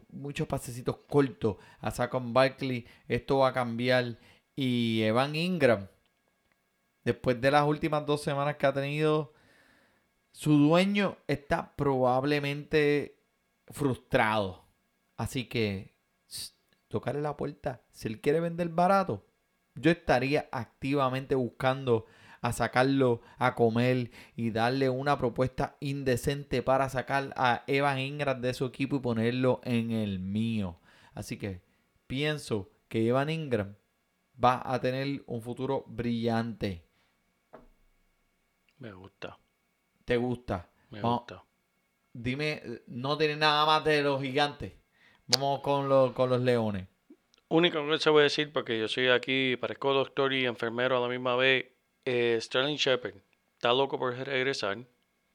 muchos pasecitos cortos a Saquon Barkley. Esto va a cambiar. Y Evan Ingram, después de las últimas dos semanas que ha tenido, su dueño está probablemente frustrado. Así que tocarle la puerta. Si él quiere vender barato, yo estaría activamente buscando a sacarlo a comer y darle una propuesta indecente para sacar a Evan Ingram de su equipo y ponerlo en el mío. Así que pienso que Evan Ingram va a tener un futuro brillante. Me gusta. ¿Te gusta? Me Vamos- gusta. Dime, no tiene nada más de los gigantes. Vamos con los, con los leones. Única cosa que voy a decir, porque yo soy aquí, parezco doctor y enfermero a la misma vez. eh, Sterling Shepard está loco por regresar,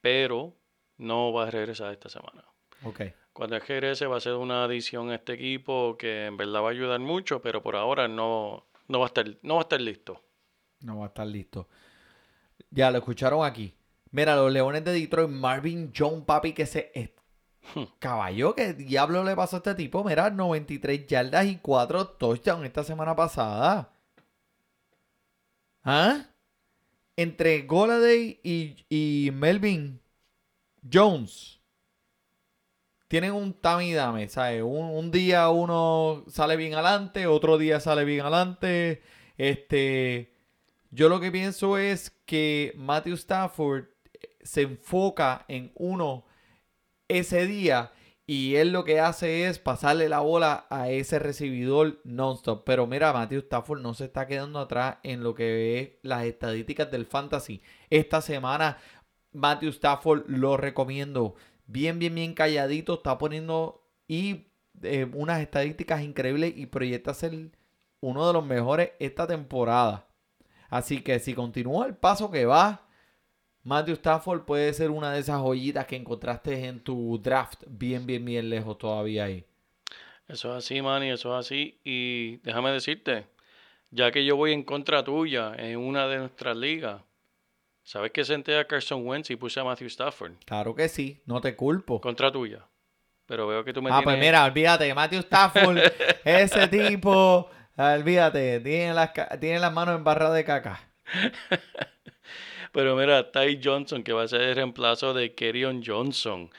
pero no va a regresar esta semana. Ok. Cuando él regrese va a ser una adición a este equipo que en verdad va a ayudar mucho, pero por ahora no, no, va, a estar, no va a estar listo. No va a estar listo. Ya lo escucharon aquí. Mira, los Leones de Detroit, Marvin John, papi, que se... es- Caballo, ¿qué diablo le pasó a este tipo? Mira, 93 yardas y 4 touchdowns esta semana pasada. ¿Ah? Entre Goladay y, y Melvin Jones. Tienen un tam y dame, ¿sabes? Un, un día uno sale bien adelante, otro día sale bien adelante. Este... Yo lo que pienso es que Matthew Stafford se enfoca en uno ese día y él lo que hace es pasarle la bola a ese recibidor non-stop. Pero mira, Matthew Stafford no se está quedando atrás en lo que es las estadísticas del fantasy. Esta semana Matthew Stafford lo recomiendo. Bien, bien, bien calladito. Está poniendo y eh, unas estadísticas increíbles y proyecta ser uno de los mejores esta temporada. Así que si continúa el paso que va, Matthew Stafford puede ser una de esas joyitas que encontraste en tu draft bien, bien, bien lejos todavía ahí. Eso es así, Manny, eso es así. Y déjame decirte, ya que yo voy en contra tuya en una de nuestras ligas, ¿sabes que senté a Carson Wentz y puse a Matthew Stafford? Claro que sí, no te culpo. Contra tuya. Pero veo que tú me Ah, pues mira, olvídate, Matthew Stafford, ese tipo, olvídate, tiene las, tiene las manos embarradas de caca. Pero mira, Ty Johnson, que va a ser el reemplazo de Kerryon Johnson.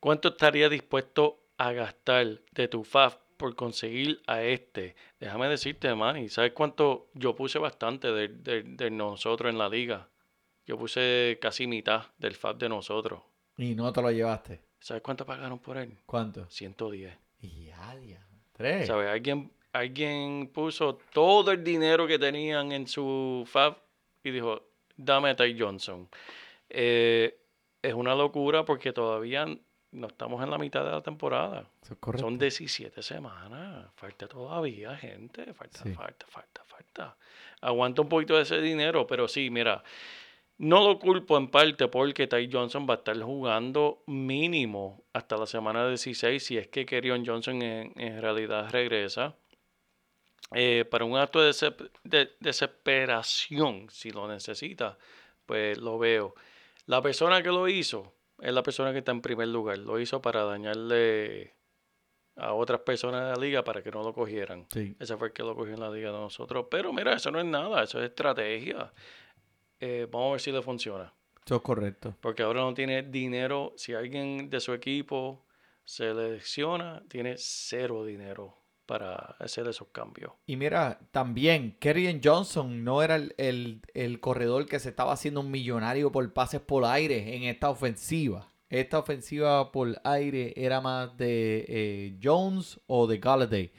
¿Cuánto estaría dispuesto a gastar de tu FAF por conseguir a este? Déjame decirte, Manny, ¿sabes cuánto? Yo puse bastante de, de- de nosotros en la liga. Yo puse casi mitad del FAF de nosotros. Y no te lo llevaste. ¿Sabes cuánto pagaron por él? ¿Cuánto? 110. Y ya, ya. Tres. ¿Sabes? Alguien, alguien puso todo el dinero que tenían en su FAB y dijo, dame a Ty Johnson. Eh, es una locura porque todavía no estamos en la mitad de la temporada. Eso es correcto. Son 17 semanas. Falta todavía, gente. Falta, Sí. falta, falta, falta. Aguanta un poquito de ese dinero, pero sí, mira. No lo culpo en parte porque Ty Johnson va a estar jugando mínimo hasta la semana 16 si es que Kerryon Johnson en, en realidad regresa. Eh, para un acto de, desesperación, si lo necesita, pues lo veo. La persona que lo hizo es la persona que está en primer lugar. Lo hizo para dañarle a otras personas de la liga para que no lo cogieran. Sí. Ese fue el que lo cogió en la liga de nosotros. Pero mira, eso no es nada, eso es estrategia. Eh, vamos a ver si le funciona. Eso es correcto. Porque ahora no tiene dinero. Si alguien de su equipo se lesiona, tiene cero dinero para hacer esos cambios. Y mira, también Kerryon Johnson no era el, el- el corredor que se estaba haciendo un millonario por pases por aire en esta ofensiva. Esta ofensiva por aire era más de eh, Jones o de Galladay.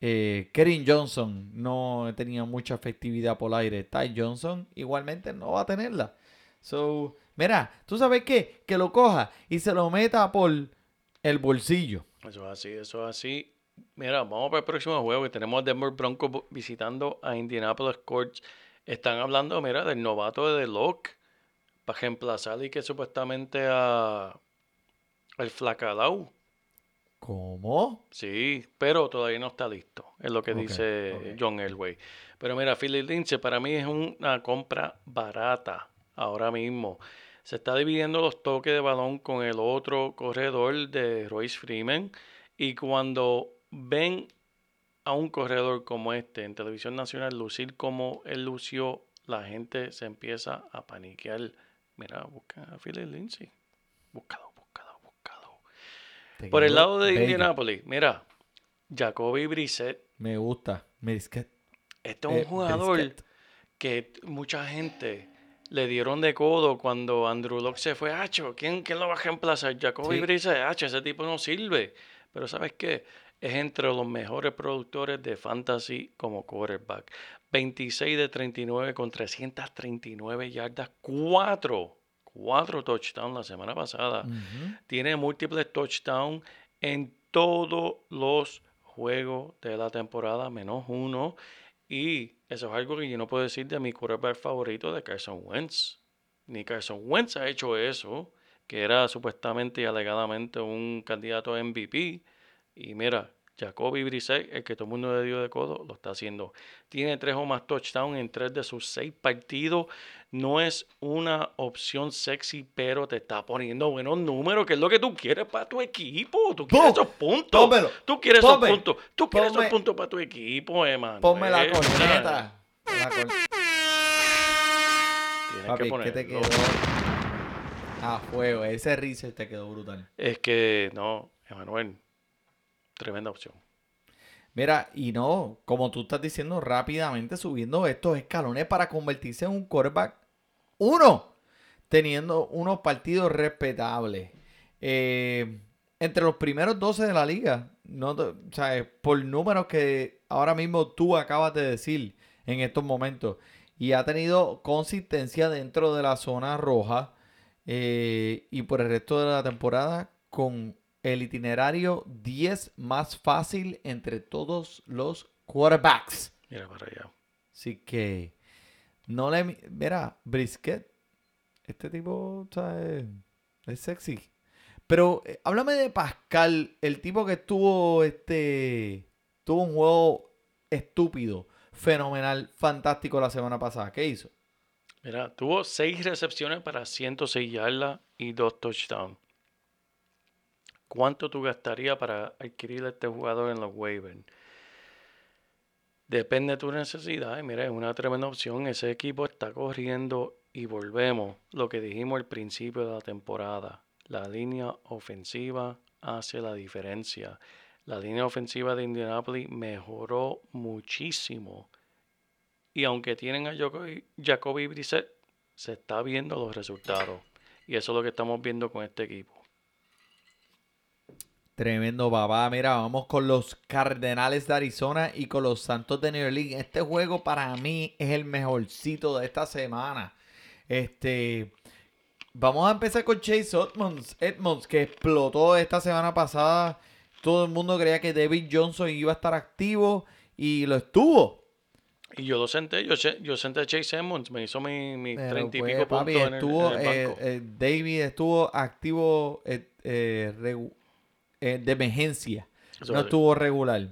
Eh, Kerryon Johnson no tenía mucha efectividad por aire. Ty Johnson igualmente no va a tenerla. So, mira, ¿tú sabes qué? Que lo coja y se lo meta por el bolsillo. Eso es así, eso es así. Mira, vamos para el próximo juego que tenemos a Denver Broncos bu- visitando a Indianapolis Colts. Están hablando, mira, del novato de Locke para reemplazar y que supuestamente a el Flacadau. ¿Cómo? Sí, pero todavía no está listo, es lo que Ok, dice ok. John Elway. Pero mira, Philip Lindsay para mí es una compra barata ahora mismo. se está dividiendo los toques de balón con el otro corredor de Royce Freeman. Y cuando ven a un corredor como este en televisión nacional lucir como él lució, la gente se empieza a paniquear. Mira, busca a Philip Lindsay. Búscalo, búscalo, búscalo. Te Por el lado de. Indianapolis, mira, Jacoby Brissett, Me gusta. Brisket. este es un Eh, jugador Brisket. que mucha gente le dieron de codo cuando Andrew Locke se fue. Hacho, ¿quién, quién lo va a reemplazar? Jacoby Sí. Brissett, Hacho, ese tipo no sirve. Pero ¿sabes qué? Es entre los mejores productores de fantasy como quarterback. 26 de 39 con 339 yardas, 4, 4 touchdowns la semana pasada. Tiene múltiples touchdowns en todos los juegos de la temporada, menos uno. Y eso es algo que yo no puedo decir de mi quarterback favorito de Carson Wentz. Ni Carson Wentz ha hecho eso, que era supuestamente y alegadamente un candidato a MVP. Y mira, Jacoby Brissett, el que todo el mundo le dio de codo, lo está haciendo. Tiene tres o más touchdowns en tres de sus seis partidos. No es una opción sexy, pero te está poniendo buenos números, que es lo que tú quieres para tu equipo. Tú quieres esos puntos. Pónmelo. Tú quieres esos puntos. Tú quieres esos puntos para tu equipo, Emanuel. Ponme la corneta. La cor- tienes Papi, que ¿qué te ponerlo. quedó? A fuego. Ese research te quedó brutal. Es que, no, Emanuel, tremenda opción. Mira, y no, como tú estás diciendo, rápidamente subiendo estos escalones para convertirse en un quarterback uno, teniendo unos partidos respetables. Eh, entre los primeros 12 de la liga, no, o sea, por números que ahora mismo tú acabas de decir en estos momentos. Y ha tenido consistencia dentro de la zona roja eh, y por el resto de la temporada con el itinerario 10 más fácil entre todos los quarterbacks. Mira para allá. Así que no le... mi- Mira, Brisket, este tipo o sea, es, es sexy. Pero eh, háblame de Pascal, el tipo que estuvo, este, tuvo un juego estúpido, fenomenal, fantástico la semana pasada. ¿Qué hizo? Mira, tuvo seis recepciones para 106 yardas y dos touchdowns. ¿Cuánto tú gastarías para adquirir a este jugador en los waivers? Depende de tu necesidad. Mira, es una tremenda opción. Ese equipo está corriendo y volvemos. Lo que dijimos al principio de la temporada. La línea ofensiva hace la diferencia. La línea ofensiva de Indianapolis mejoró muchísimo. Y aunque tienen a Jacoby Brissett, se está viendo los resultados. Y eso es lo que estamos viendo con este equipo. Tremendo papá. Mira, vamos con los Cardenales de Arizona y con los Santos de New Orleans. Este juego para mí es el mejorcito de esta semana. Este. Vamos a empezar con Chase Edmonds, Edmonds, que explotó esta semana pasada. Todo el mundo creía que David Johnson iba a estar activo y lo estuvo. Y yo lo senté, yo, senté a Chase Edmonds, me hizo mi- mis treinta y pues, pico papi, puntos en el, estuvo, en el eh, eh, David estuvo activo eh, eh, de emergencia. Eso no es- estuvo regular.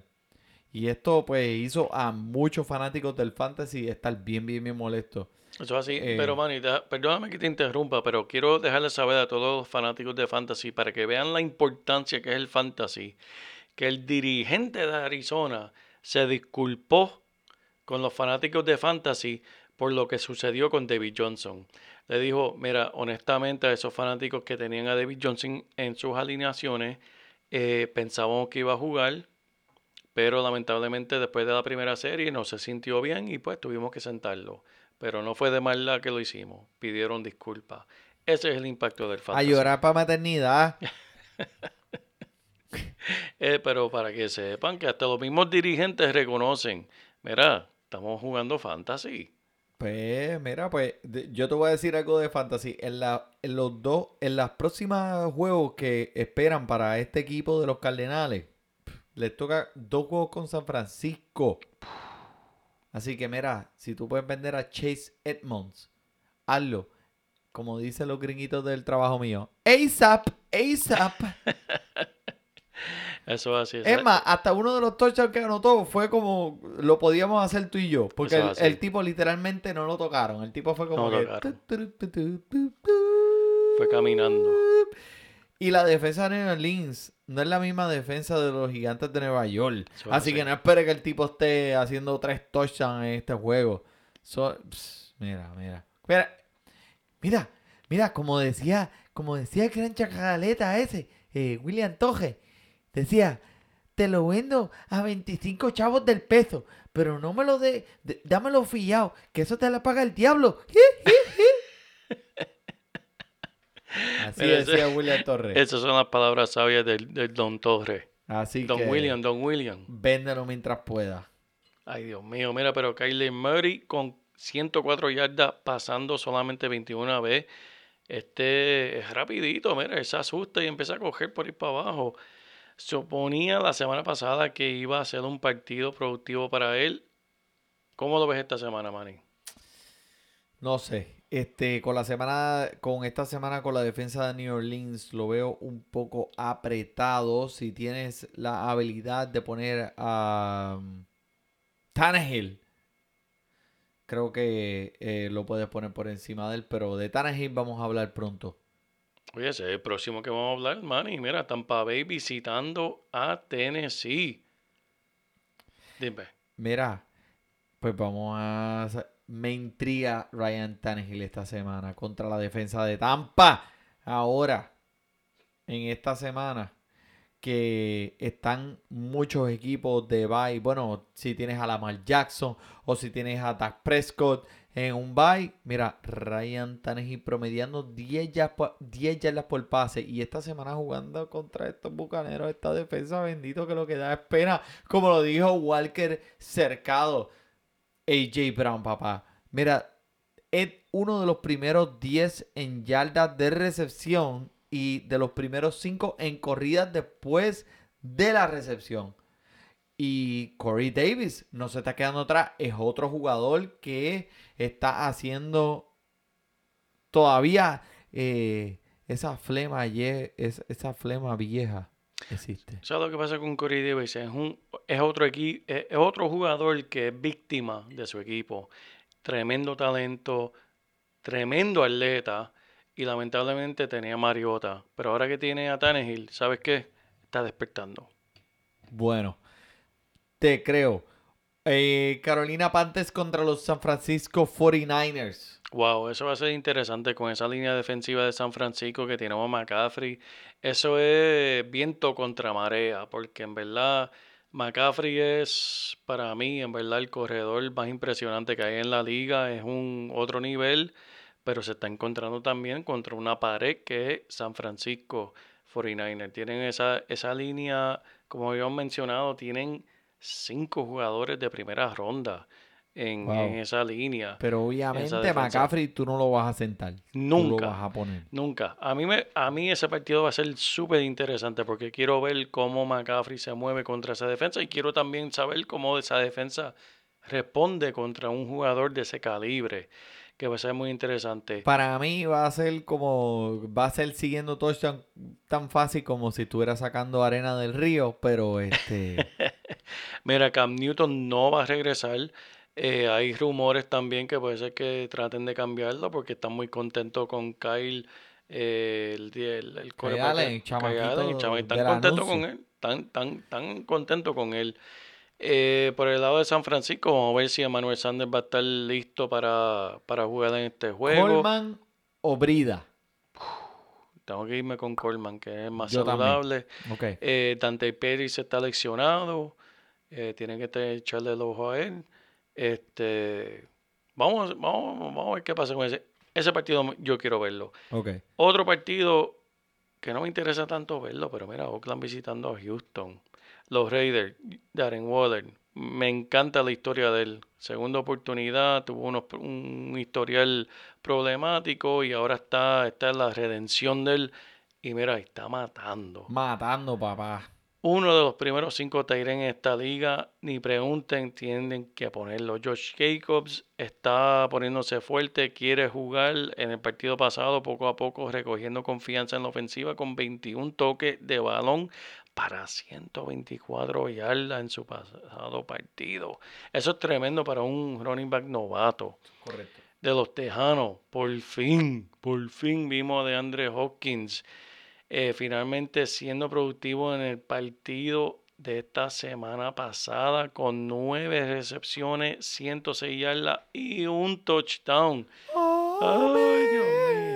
Y esto pues hizo a muchos fanáticos del fantasy estar bien, bien, bien molestos. Eso es así. Eh, pero, deja- perdóname que te interrumpa, pero quiero dejarles saber a todos los fanáticos de Fantasy para que vean la importancia que es el Fantasy, que el dirigente de Arizona se disculpó con los fanáticos de Fantasy por lo que sucedió con David Johnson. Le dijo, mira, honestamente a esos fanáticos que tenían a David Johnson en sus alineaciones, eh, pensábamos que iba a jugar, pero lamentablemente después de la primera serie no se sintió bien y pues tuvimos que sentarlo. Pero no fue de maldad que lo hicimos. Pidieron disculpas. Ese es el impacto del A fantasy. llorar para maternidad. Eh, pero para que sepan que hasta los mismos dirigentes reconocen, mira, estamos jugando fantasy. Pues, mira, pues yo te voy a decir algo de fantasy. En, la, en los dos, en las próximas juegos que esperan para este equipo de los Cardenales, les toca dos juegos con San Francisco. Así que mira, si tú puedes vender a Chase Edmonds, hazlo. Como dicen los gringuitos del trabajo mío. ASAP, ASAP. Eso es así. eso Es más, hasta uno de los touchdowns que anotó fue como lo podíamos hacer tú y yo. Porque el, tipo literalmente no lo tocaron. El tipo fue como No que. Fue caminando. Y la defensa de New Orleans no es la misma defensa de los gigantes de Nueva York. Eso Así que no espere que el tipo esté haciendo tres touchdowns en este juego. So- mira, mira. Mira, mira, mira, como decía, como decía el gran chacaleta ese, eh, William Toje, decía, te lo vendo a 25 chavos del peso, pero no me lo de, de- dámelo fillado, que eso te la paga el diablo. Así decía William Torres. Esas son las palabras sabias del, del Don Torre. Así Don que William, Don William. véndelo mientras pueda. Ay, Dios mío, mira, pero Kyler Murray con 104 yardas pasando solamente 21 vez. Este es rapidito, mira, él se asusta y empieza a coger por ir para abajo. Suponía la semana pasada que iba a ser un partido productivo para él. ¿Cómo lo ves esta semana, Manny? No sé. Este, con la semana, con esta semana con la defensa de New Orleans lo veo un poco apretado. Si tienes la habilidad de poner a um, Tannehill, creo que eh, lo puedes poner por encima de él. Pero de Tannehill vamos a hablar pronto. Oye, es el próximo que vamos a hablar, Manny. Mira, Tampa Bay visitando a Tennessee. Dime. Mira, pues vamos a... Me intriga Ryan Tannehill esta semana contra la defensa de Tampa. Ahora, en esta semana, que están muchos equipos de bye. Bueno, si tienes a Lamar Jackson o si tienes a Dak Prescott en un bye. Mira, Ryan Tannehill promediando 10 yardas, por- 10 yardas por pase. Y esta semana jugando contra estos bucaneros, esta defensa bendito que lo que da es pena. Como lo dijo Walker Cercado. AJ Brown, papá. Mira, es uno de los primeros 10 en yardas de recepción y de los primeros 5 en corridas después de la recepción. Y Corey Davis no se está quedando atrás. Es otro jugador que está haciendo todavía eh, esa flema, esa flema vieja existe. ¿Sabes lo que pasa con Corey Davis? Es, un, es, otro equi- es otro jugador que es víctima de su equipo. Tremendo talento, tremendo atleta y lamentablemente tenía Mariota. Pero ahora que tiene a Tannehill, ¿sabes qué? Está despertando. Bueno, te creo. Eh, Carolina Panthers contra los San Francisco 49ers. Wow, eso va a ser interesante con esa línea defensiva de San Francisco que tiene a McCaffrey. Eso es viento contra marea, porque en verdad McCaffrey es para mí, en verdad, el corredor más impresionante que hay en la liga. Es un otro nivel, pero se está encontrando también contra una pared que es San Francisco 49ers. Tienen esa, esa línea, como habíamos mencionado, tienen cinco jugadores de primera ronda en, Wow. en esa línea. Pero obviamente. McCaffrey tú no lo vas a sentar. Nunca. lo vas a poner. Nunca. A mí, me, a mí ese partido va a ser súper interesante porque quiero ver cómo McCaffrey se mueve contra esa defensa y quiero también saber cómo esa defensa responde contra un jugador de ese calibre, que va a ser muy interesante. Para mí va a ser como, va a ser siguiendo touchdown tan fácil como si estuvieras sacando arena del río, pero este, Mira, Cam Newton no va a regresar. Eh, hay rumores también que puede ser que traten de cambiarlo porque están muy contentos con Kyle, eh, el, el, el Allen, Kyle Allen, chamaquito el chama- están contentos con él, tan, tan, tan contentos con él. Eh, por el lado de San Francisco, vamos a ver si Emmanuel Sanders va a estar listo para, para jugar en este juego. Coleman o Brida. Tengo que irme con Coleman, que es más Yo saludable. Ok. Eh, Dante Pérez está lesionado. eh, tienen que echarle el ojo a él. Este, vamos, vamos, vamos a ver qué pasa con ese. Ese partido yo quiero verlo. Ok. Otro partido que no me interesa tanto verlo, pero mira, Oakland visitando a Houston. Los Raiders, Darren Waller. Me encanta la historia de él. Segunda oportunidad, tuvo unos, un historial problemático y ahora está, está en la redención de él. Y mira, está matando. Matando, papá. Uno de los primeros cinco Tyren en esta liga, ni pregunten, tienen que ponerlo. Josh Jacobs está poniéndose fuerte, quiere jugar en el partido pasado, poco a poco recogiendo confianza en la ofensiva con 21 toques de balón para 124 yardas en su pasado partido. Eso es tremendo para un running back novato. Correcto. de los Tejanos. Por fin, por fin vimos de Andre Hopkins eh, finalmente siendo productivo en el partido de esta semana pasada con nueve recepciones, 106 yardas y un touchdown. Ay, Dios mío.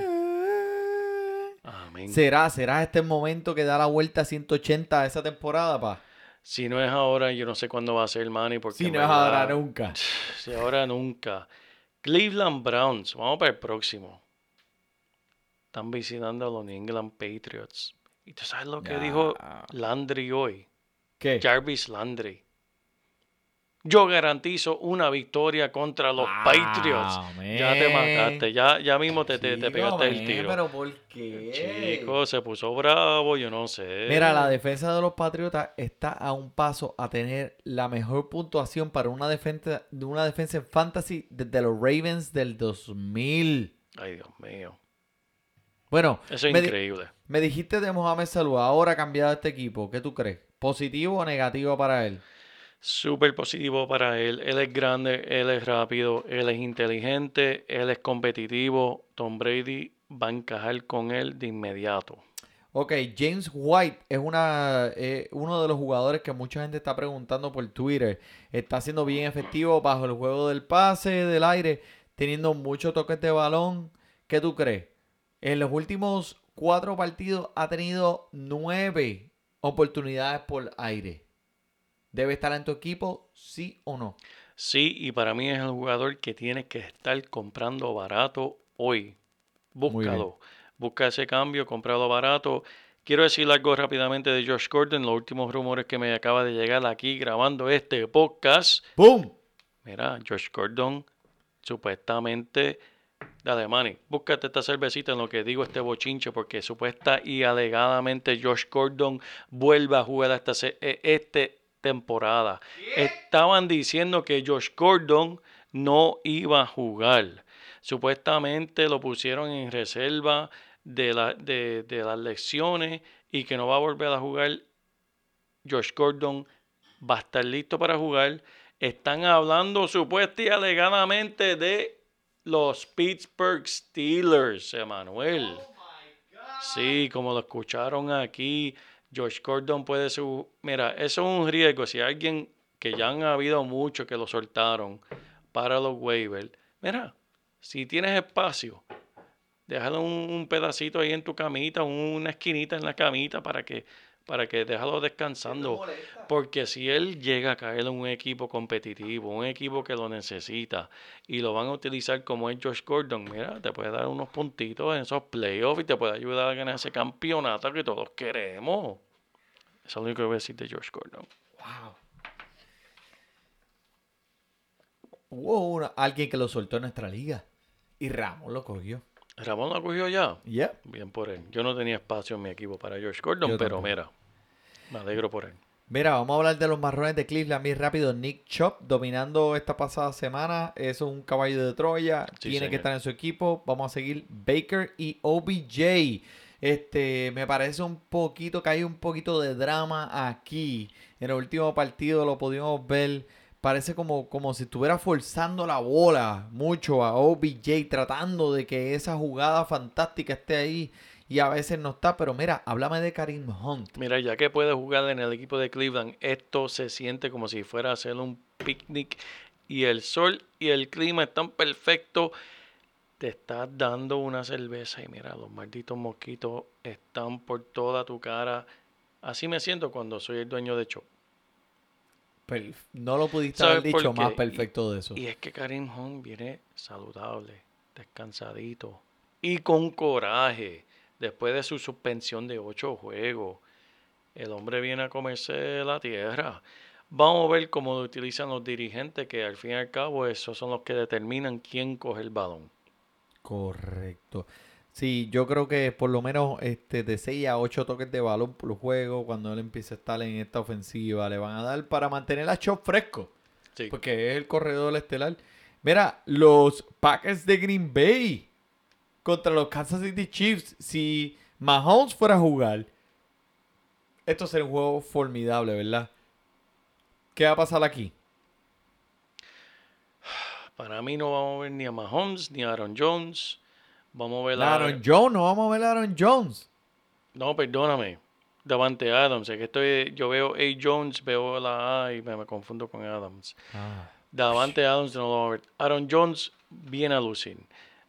Amén. ¿Será, será este el momento que da la vuelta a 180 a esa temporada, pa? Si no es ahora, yo no sé cuándo va a ser Manny. Porque Si no es ahora nunca. Si ahora nunca. Cleveland Browns, vamos para el próximo. Están visitando a los New England Patriots. ¿Y tú sabes lo que dijo Landry hoy? ¿Qué? Jarvis Landry. Yo garantizo una victoria contra los Ah, Patriots. Ya te mataste, ya, ya mismo te, te, te pegaste el tiro. Pero ¿por qué? Chico, se puso bravo, yo no sé. Mira, la defensa de los Patriotas está a un paso a tener la mejor puntuación para una defensa, de una defensa en fantasy desde los Ravens del 2000. Ay, Dios mío. Bueno, Eso es me, di- increíble. me dijiste de Mohamed Salud, ahora ha cambiado este equipo. ¿Qué tú crees? ¿Positivo o negativo para él? Súper positivo para él. Él es grande, él es rápido, él es inteligente, él es competitivo. Tom Brady va a encajar con él de inmediato. Ok, James White es una, eh, uno de los jugadores que mucha gente está preguntando por Twitter. Está siendo bien efectivo bajo el juego del pase, del aire, teniendo muchos toques de balón. ¿Qué tú crees? En los últimos cuatro partidos ha tenido nueve oportunidades por aire. ¿Debe estar en tu equipo, sí o no? Sí, y para mí es el jugador que tienes que estar comprando barato hoy. Búscalo. Busca ese cambio, compralo barato. Quiero decir algo rápidamente de Josh Gordon. Los últimos rumores que me acaba de llegar aquí grabando este podcast. ¡Boom! Mira, Josh Gordon supuestamente. Dale, Manny, búscate esta cervecita en lo que digo este bochinche, porque supuesta y alegadamente Josh Gordon vuelve a jugar esta, se- e- este temporada. Estaban diciendo que Josh Gordon no iba a jugar. Supuestamente lo pusieron en reserva de, la- de, de las lecciones y que no va a volver a jugar. Josh Gordon va a estar listo para jugar. Están hablando supuesta y alegadamente de los Pittsburgh Steelers, Emanuel. Sí, como lo escucharon aquí, Josh Gordon puede ser... Mira, eso es un riesgo. Si alguien que ya han habido muchos que lo soltaron para los waivers, mira, si tienes espacio, déjalo un, un pedacito ahí en tu camita, una esquinita en la camita para que, para que déjalo descansando. Porque si él llega a caer en un equipo competitivo, un equipo que lo necesita y lo van a utilizar como es Josh Gordon, mira, te puede dar unos puntitos en esos playoffs y te puede ayudar a ganar ese campeonato que todos queremos. Eso es lo único que voy a decir de Josh Gordon. Wow. Hubo una- alguien que lo soltó en nuestra liga. Y Ramos lo cogió. Ramón lo cogió ya. Bien por él. Yo no tenía espacio en mi equipo para Josh Gordon, Yo pero mira, me alegro por él. Mira, vamos a hablar de los marrones de Cleveland bien rápido. Nick Chop dominando esta pasada semana. Es un caballo de Troya. Sí, Tiene que estar en su equipo. Vamos a seguir Baker y OBJ. Este, me parece un poquito que hay un poquito de drama aquí. En el último partido lo pudimos ver. Parece como, como si estuviera forzando la bola mucho a OBJ, tratando de que esa jugada fantástica esté ahí. Y a veces no está. Pero mira, háblame de Karim Hunt. Mira, ya que puede jugar en el equipo de Cleveland, esto se siente como si fuera a hacer un picnic y el sol y el clima están perfectos. Te estás dando una cerveza y mira, los malditos mosquitos están por toda tu cara. Así me siento cuando soy el dueño de Chop. No lo pudiste ¿Sabes haber dicho más perfecto de eso. Y es que Karim Hunt viene saludable, descansadito y con coraje. Después de su suspensión de ocho juegos, el hombre viene a comerse la tierra. Vamos a ver cómo lo utilizan los dirigentes, que al fin y al cabo esos son los que determinan quién coge el balón. Correcto. Sí, yo creo que por lo menos este, de 6 a 8 toques de balón por juego, cuando él empiece a estar en esta ofensiva, le van a dar para mantener a Chop fresco, Sí. porque es el corredor estelar. Mira, los Packers de Green Bay contra los Kansas City Chiefs, si Mahomes fuera a jugar, esto sería un juego formidable, ¿verdad? ¿Qué va a pasar aquí? Para mí no vamos a ver ni a Mahomes ni a Aaron Jones. Vamos a ver a... Aaron Jones, no vamos a ver a Aaron Jones. No, perdóname. Davante Adams. Es que estoy, yo veo A. Jones, veo la A y me, me confundo con Adams. Davante Adams no lo vamos a ver. Aaron Jones viene a lucir.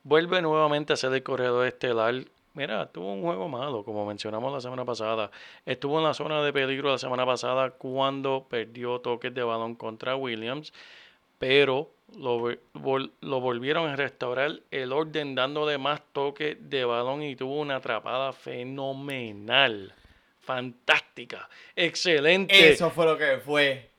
Vuelve nuevamente a ser el corredor estelar. Mira, tuvo un juego malo, como mencionamos la semana pasada. Estuvo en la zona de peligro la semana pasada cuando perdió toques de balón contra Williams, pero lo, lo volvieron a restaurar el orden dándole más toques de balón y tuvo una atrapada fenomenal. Fantástica, excelente. Eso fue lo que fue.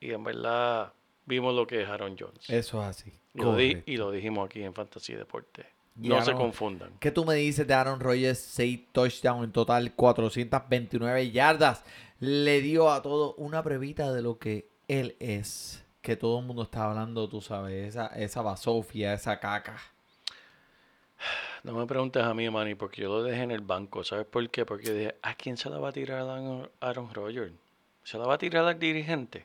Y en verdad vimos lo que es Aaron Jones. Eso es así. Y lo, di- Correcto. y lo dijimos aquí en Fantasy Deporte. Y No se confundan. ¿Qué tú me dices de Aaron Rodgers? 6 touchdowns en total, 429 yardas. Le dio a todo una pruebita de lo que él es. Que todo el mundo está hablando, tú sabes, esa, esa basofia, esa caca. No me preguntes a mí, Manny, porque yo lo dejé en el banco. ¿Sabes por qué? Porque dije, ¿a quién se la va a tirar Aaron, Aaron Rodgers? ¿Se la va a tirar al dirigente?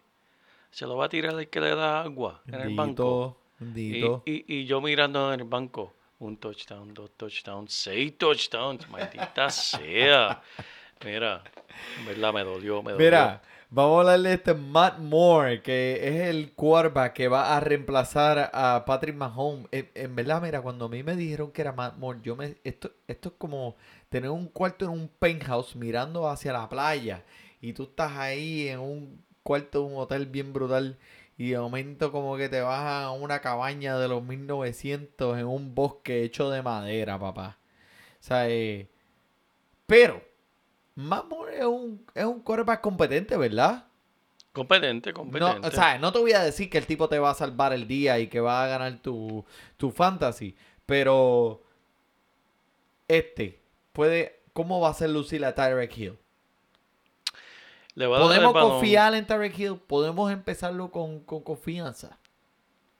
¿Se lo va a tirar el que le da agua en el banco? Bendito, Y, y, y yo mirando en el banco, un touchdown, dos touchdowns, seis touchdowns, maldita sea. Mira, en verdad me dolió, me dolió. Mira, vamos a hablar de este Matt Moore, que es el quarterback que va a reemplazar a Patrick Mahomes. En, en verdad, mira, cuando a mí me dijeron que era Matt Moore, yo me esto, esto es como tener un cuarto en un penthouse mirando hacia la playa y tú estás ahí en un cuarto de un hotel bien brutal y de momento como que te vas a una cabaña de los 1900 en un bosque hecho de madera, papá. O sea, eh, pero Matt Moore es un, es un quarterback competente, ¿verdad? Competente, No, competente. o sea, no te voy a decir que el tipo te va a salvar el día y que va a ganar tu, tu fantasy, pero este puede, ¿cómo va a ser lucir a Tyreek Hill? Le va a dar el ¿Podemos confiar en Tyreek Hill? ¿Podemos empezarlo con, con confianza?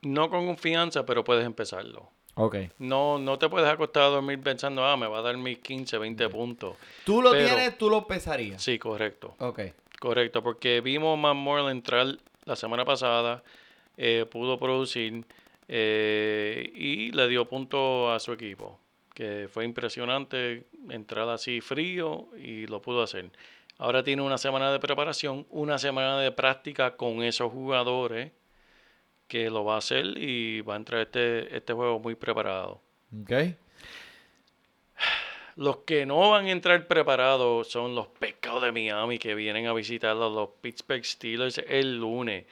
No con confianza, pero puedes empezarlo. Ok. No, no te puedes acostar a dormir pensando, ah, me va a dar mis 15, 20 puntos. Tú lo Pero- tienes, tú lo pesarías. Sí, correcto. Ok. Correcto, porque vimos a Matt Moore entrar la semana pasada, eh, pudo producir eh, y le dio punto a su equipo, que fue impresionante entrar así frío y lo pudo hacer. Ahora tiene una semana de preparación, una semana de práctica con esos jugadores que lo va a hacer y va a entrar este, este juego muy preparado. Ok. Los que no van a entrar preparados son los pescados de Miami que vienen a visitar a los Pittsburgh Steelers el lunes.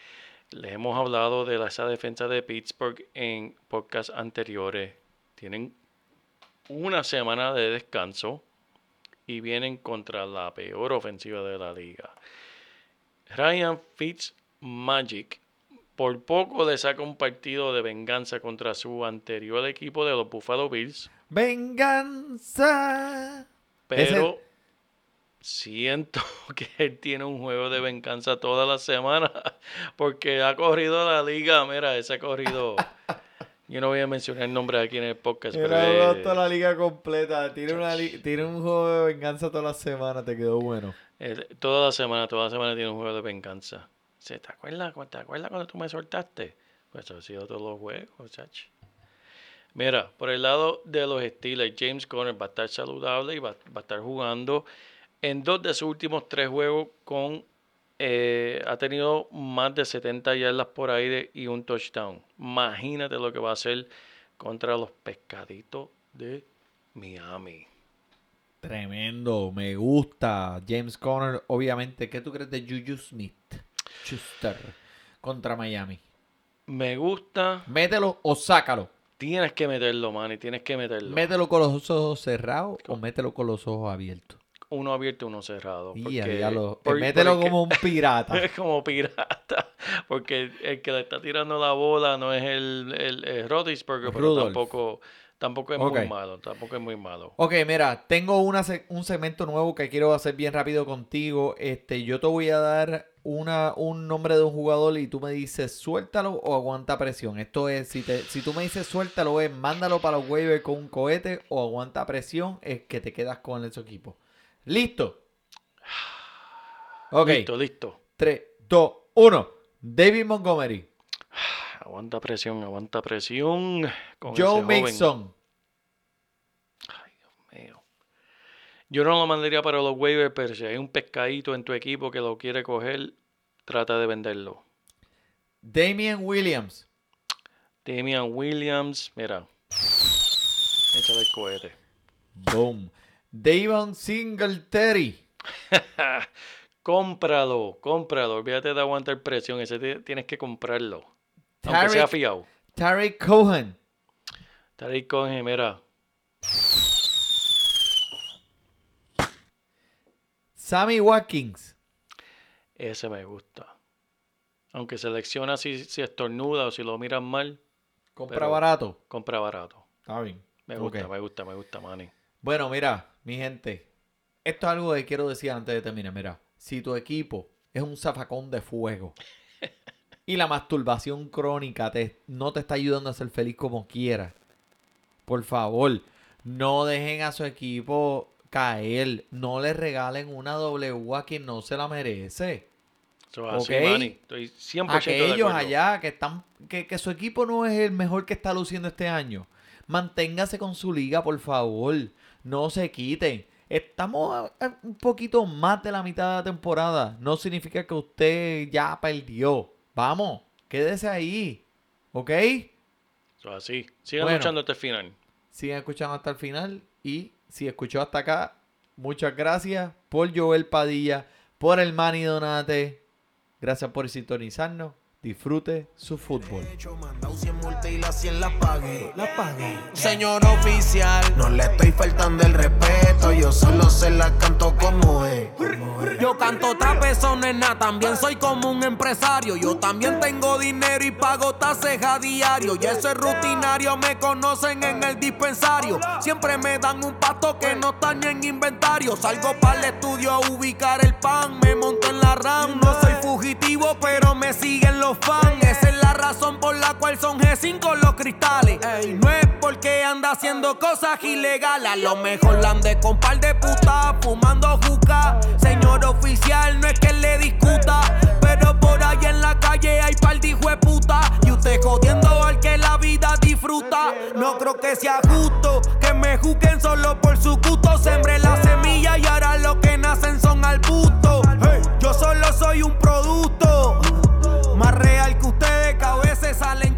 Les hemos hablado de esa defensa de Pittsburgh en podcasts anteriores. Tienen una semana de descanso y vienen contra la peor ofensiva de la liga. Ryan Fitzmagic por poco le saca un partido de venganza contra su anterior equipo de los Buffalo Bills. Venganza. Pero siento que él tiene un juego de venganza toda la semana porque ha corrido la liga. Mira, ese ha corrido. Yo no voy a mencionar el nombre aquí en el podcast, pero eh, toda la liga completa. Tiene, una li- tiene un juego de venganza toda la semana. Te quedó bueno. eh, toda la semana, toda la semana tiene un juego de venganza. ¿Se te acuerdas? ¿Te acuerdas cuando tú me soltaste? Pues ha sido todos los juegos, chacho. Mira, por el lado de los Steelers, James Conner va a estar saludable y va, va a estar jugando en dos de sus últimos tres juegos con eh, ha tenido más de 70 yardas por aire y un touchdown. Imagínate lo que va a hacer contra los pescaditos de Miami. Tremendo, me gusta. James Conner, obviamente. ¿Qué tú crees de Juju Smith? Schuster contra Miami. Me gusta. Mételo o sácalo. Tienes que meterlo, man, y tienes que meterlo. Mételo con los ojos cerrados o mételo con los ojos abiertos. uno abierto, uno cerrado. Y porque- a diablo, por- mételo porque- como un pirata. Como pirata. Porque el que le está tirando la bola no es el, el, el Rodisberger, pero tampoco, tampoco es muy malo. Tampoco es muy malo. Ok, mira, tengo una, un segmento nuevo que quiero hacer bien rápido contigo. Este, yo te voy a dar una, un nombre de un jugador y tú me dices suéltalo o aguanta presión. Esto es, si, te, si tú me dices suéltalo, es mándalo para los waivers con un cohete o aguanta presión, es que te quedas con ese equipo. ¿Listo? Ok, Listo, listo. 3, 2, 1. David Montgomery. Aguanta presión, aguanta presión. Con Joe. Mixon. Ay, Dios mío. Yo no lo mandaría para los waivers, pero si hay un pescadito en tu equipo que lo quiere coger, trata de venderlo. Damian Williams. Damian Williams, mira. Échale el cohete. Boom. Davon Singletary. cómpralo, cómpralo. Olvídate de aguantar presión. Ese tienes que comprarlo. Aunque sea Tarek, fiado. Tarek Cohen. Tariq Cohen, mira. Sammy Watkins. Ese me gusta. Aunque selecciona si, si estornuda o si lo miran mal, Compra barato. compra barato. Está bien. Me gusta, me gusta, me gusta, Manny. Bueno, mira, mi gente. Esto es algo que quiero decir antes de terminar. Mira, si tu equipo es un zafacón de fuego y la masturbación crónica te, no te está ayudando a ser feliz como quieras, por favor, no dejen a su equipo caer. No le regalen una W a quien no se la merece. Eso es así, Ok. Manny. Estoy 100% de Aquellos acuerdo. allá que están que, que su equipo no es el mejor que está luciendo este año. Manténgase con su liga, por favor. No se quiten. Estamos a- a un poquito más de la mitad de la temporada. No significa que usted ya perdió. Vamos, quédese ahí. ¿Ok? Es así. Sigan Bueno. luchando hasta el final. Sigan escuchando hasta el final. Y si escuchó hasta acá, muchas gracias por Joel Padilla, por el Manny Donate. Gracias por sintonizarnos. Disfrute su fútbol. hecho, mandado 100 multas y las 100 las pagué. Las pagué. Señor oficial, no le estoy faltando el respeto. Yo solo se la canto como es. Yo canto trapezón, nena, también soy como un empresario. Yo también tengo dinero y pago tases a diario. Y eso es rutinario, me conocen en el dispensario. Siempre me dan un pasto que no está ni en inventario. Salgo para el estudio a ubicar el pan, me monto en la RAM. No soy fugitivo, pero me siguen los fans. Esa es la razón por la cual son G5 los cristales. Ey, no es porque anda haciendo cosas ilegales. A lo mejor la ande con par de putas, fumando juca. Señor oficial, no es que le discuta. Pero por ahí en la calle hay par de puta. Y usted jodiendo al que la vida disfruta. No creo que sea justo que me juzguen solo por su gusto. Sembré la semilla y ahora lo que nacen son arbustos. Hey, yo solo soy un producto. Salen.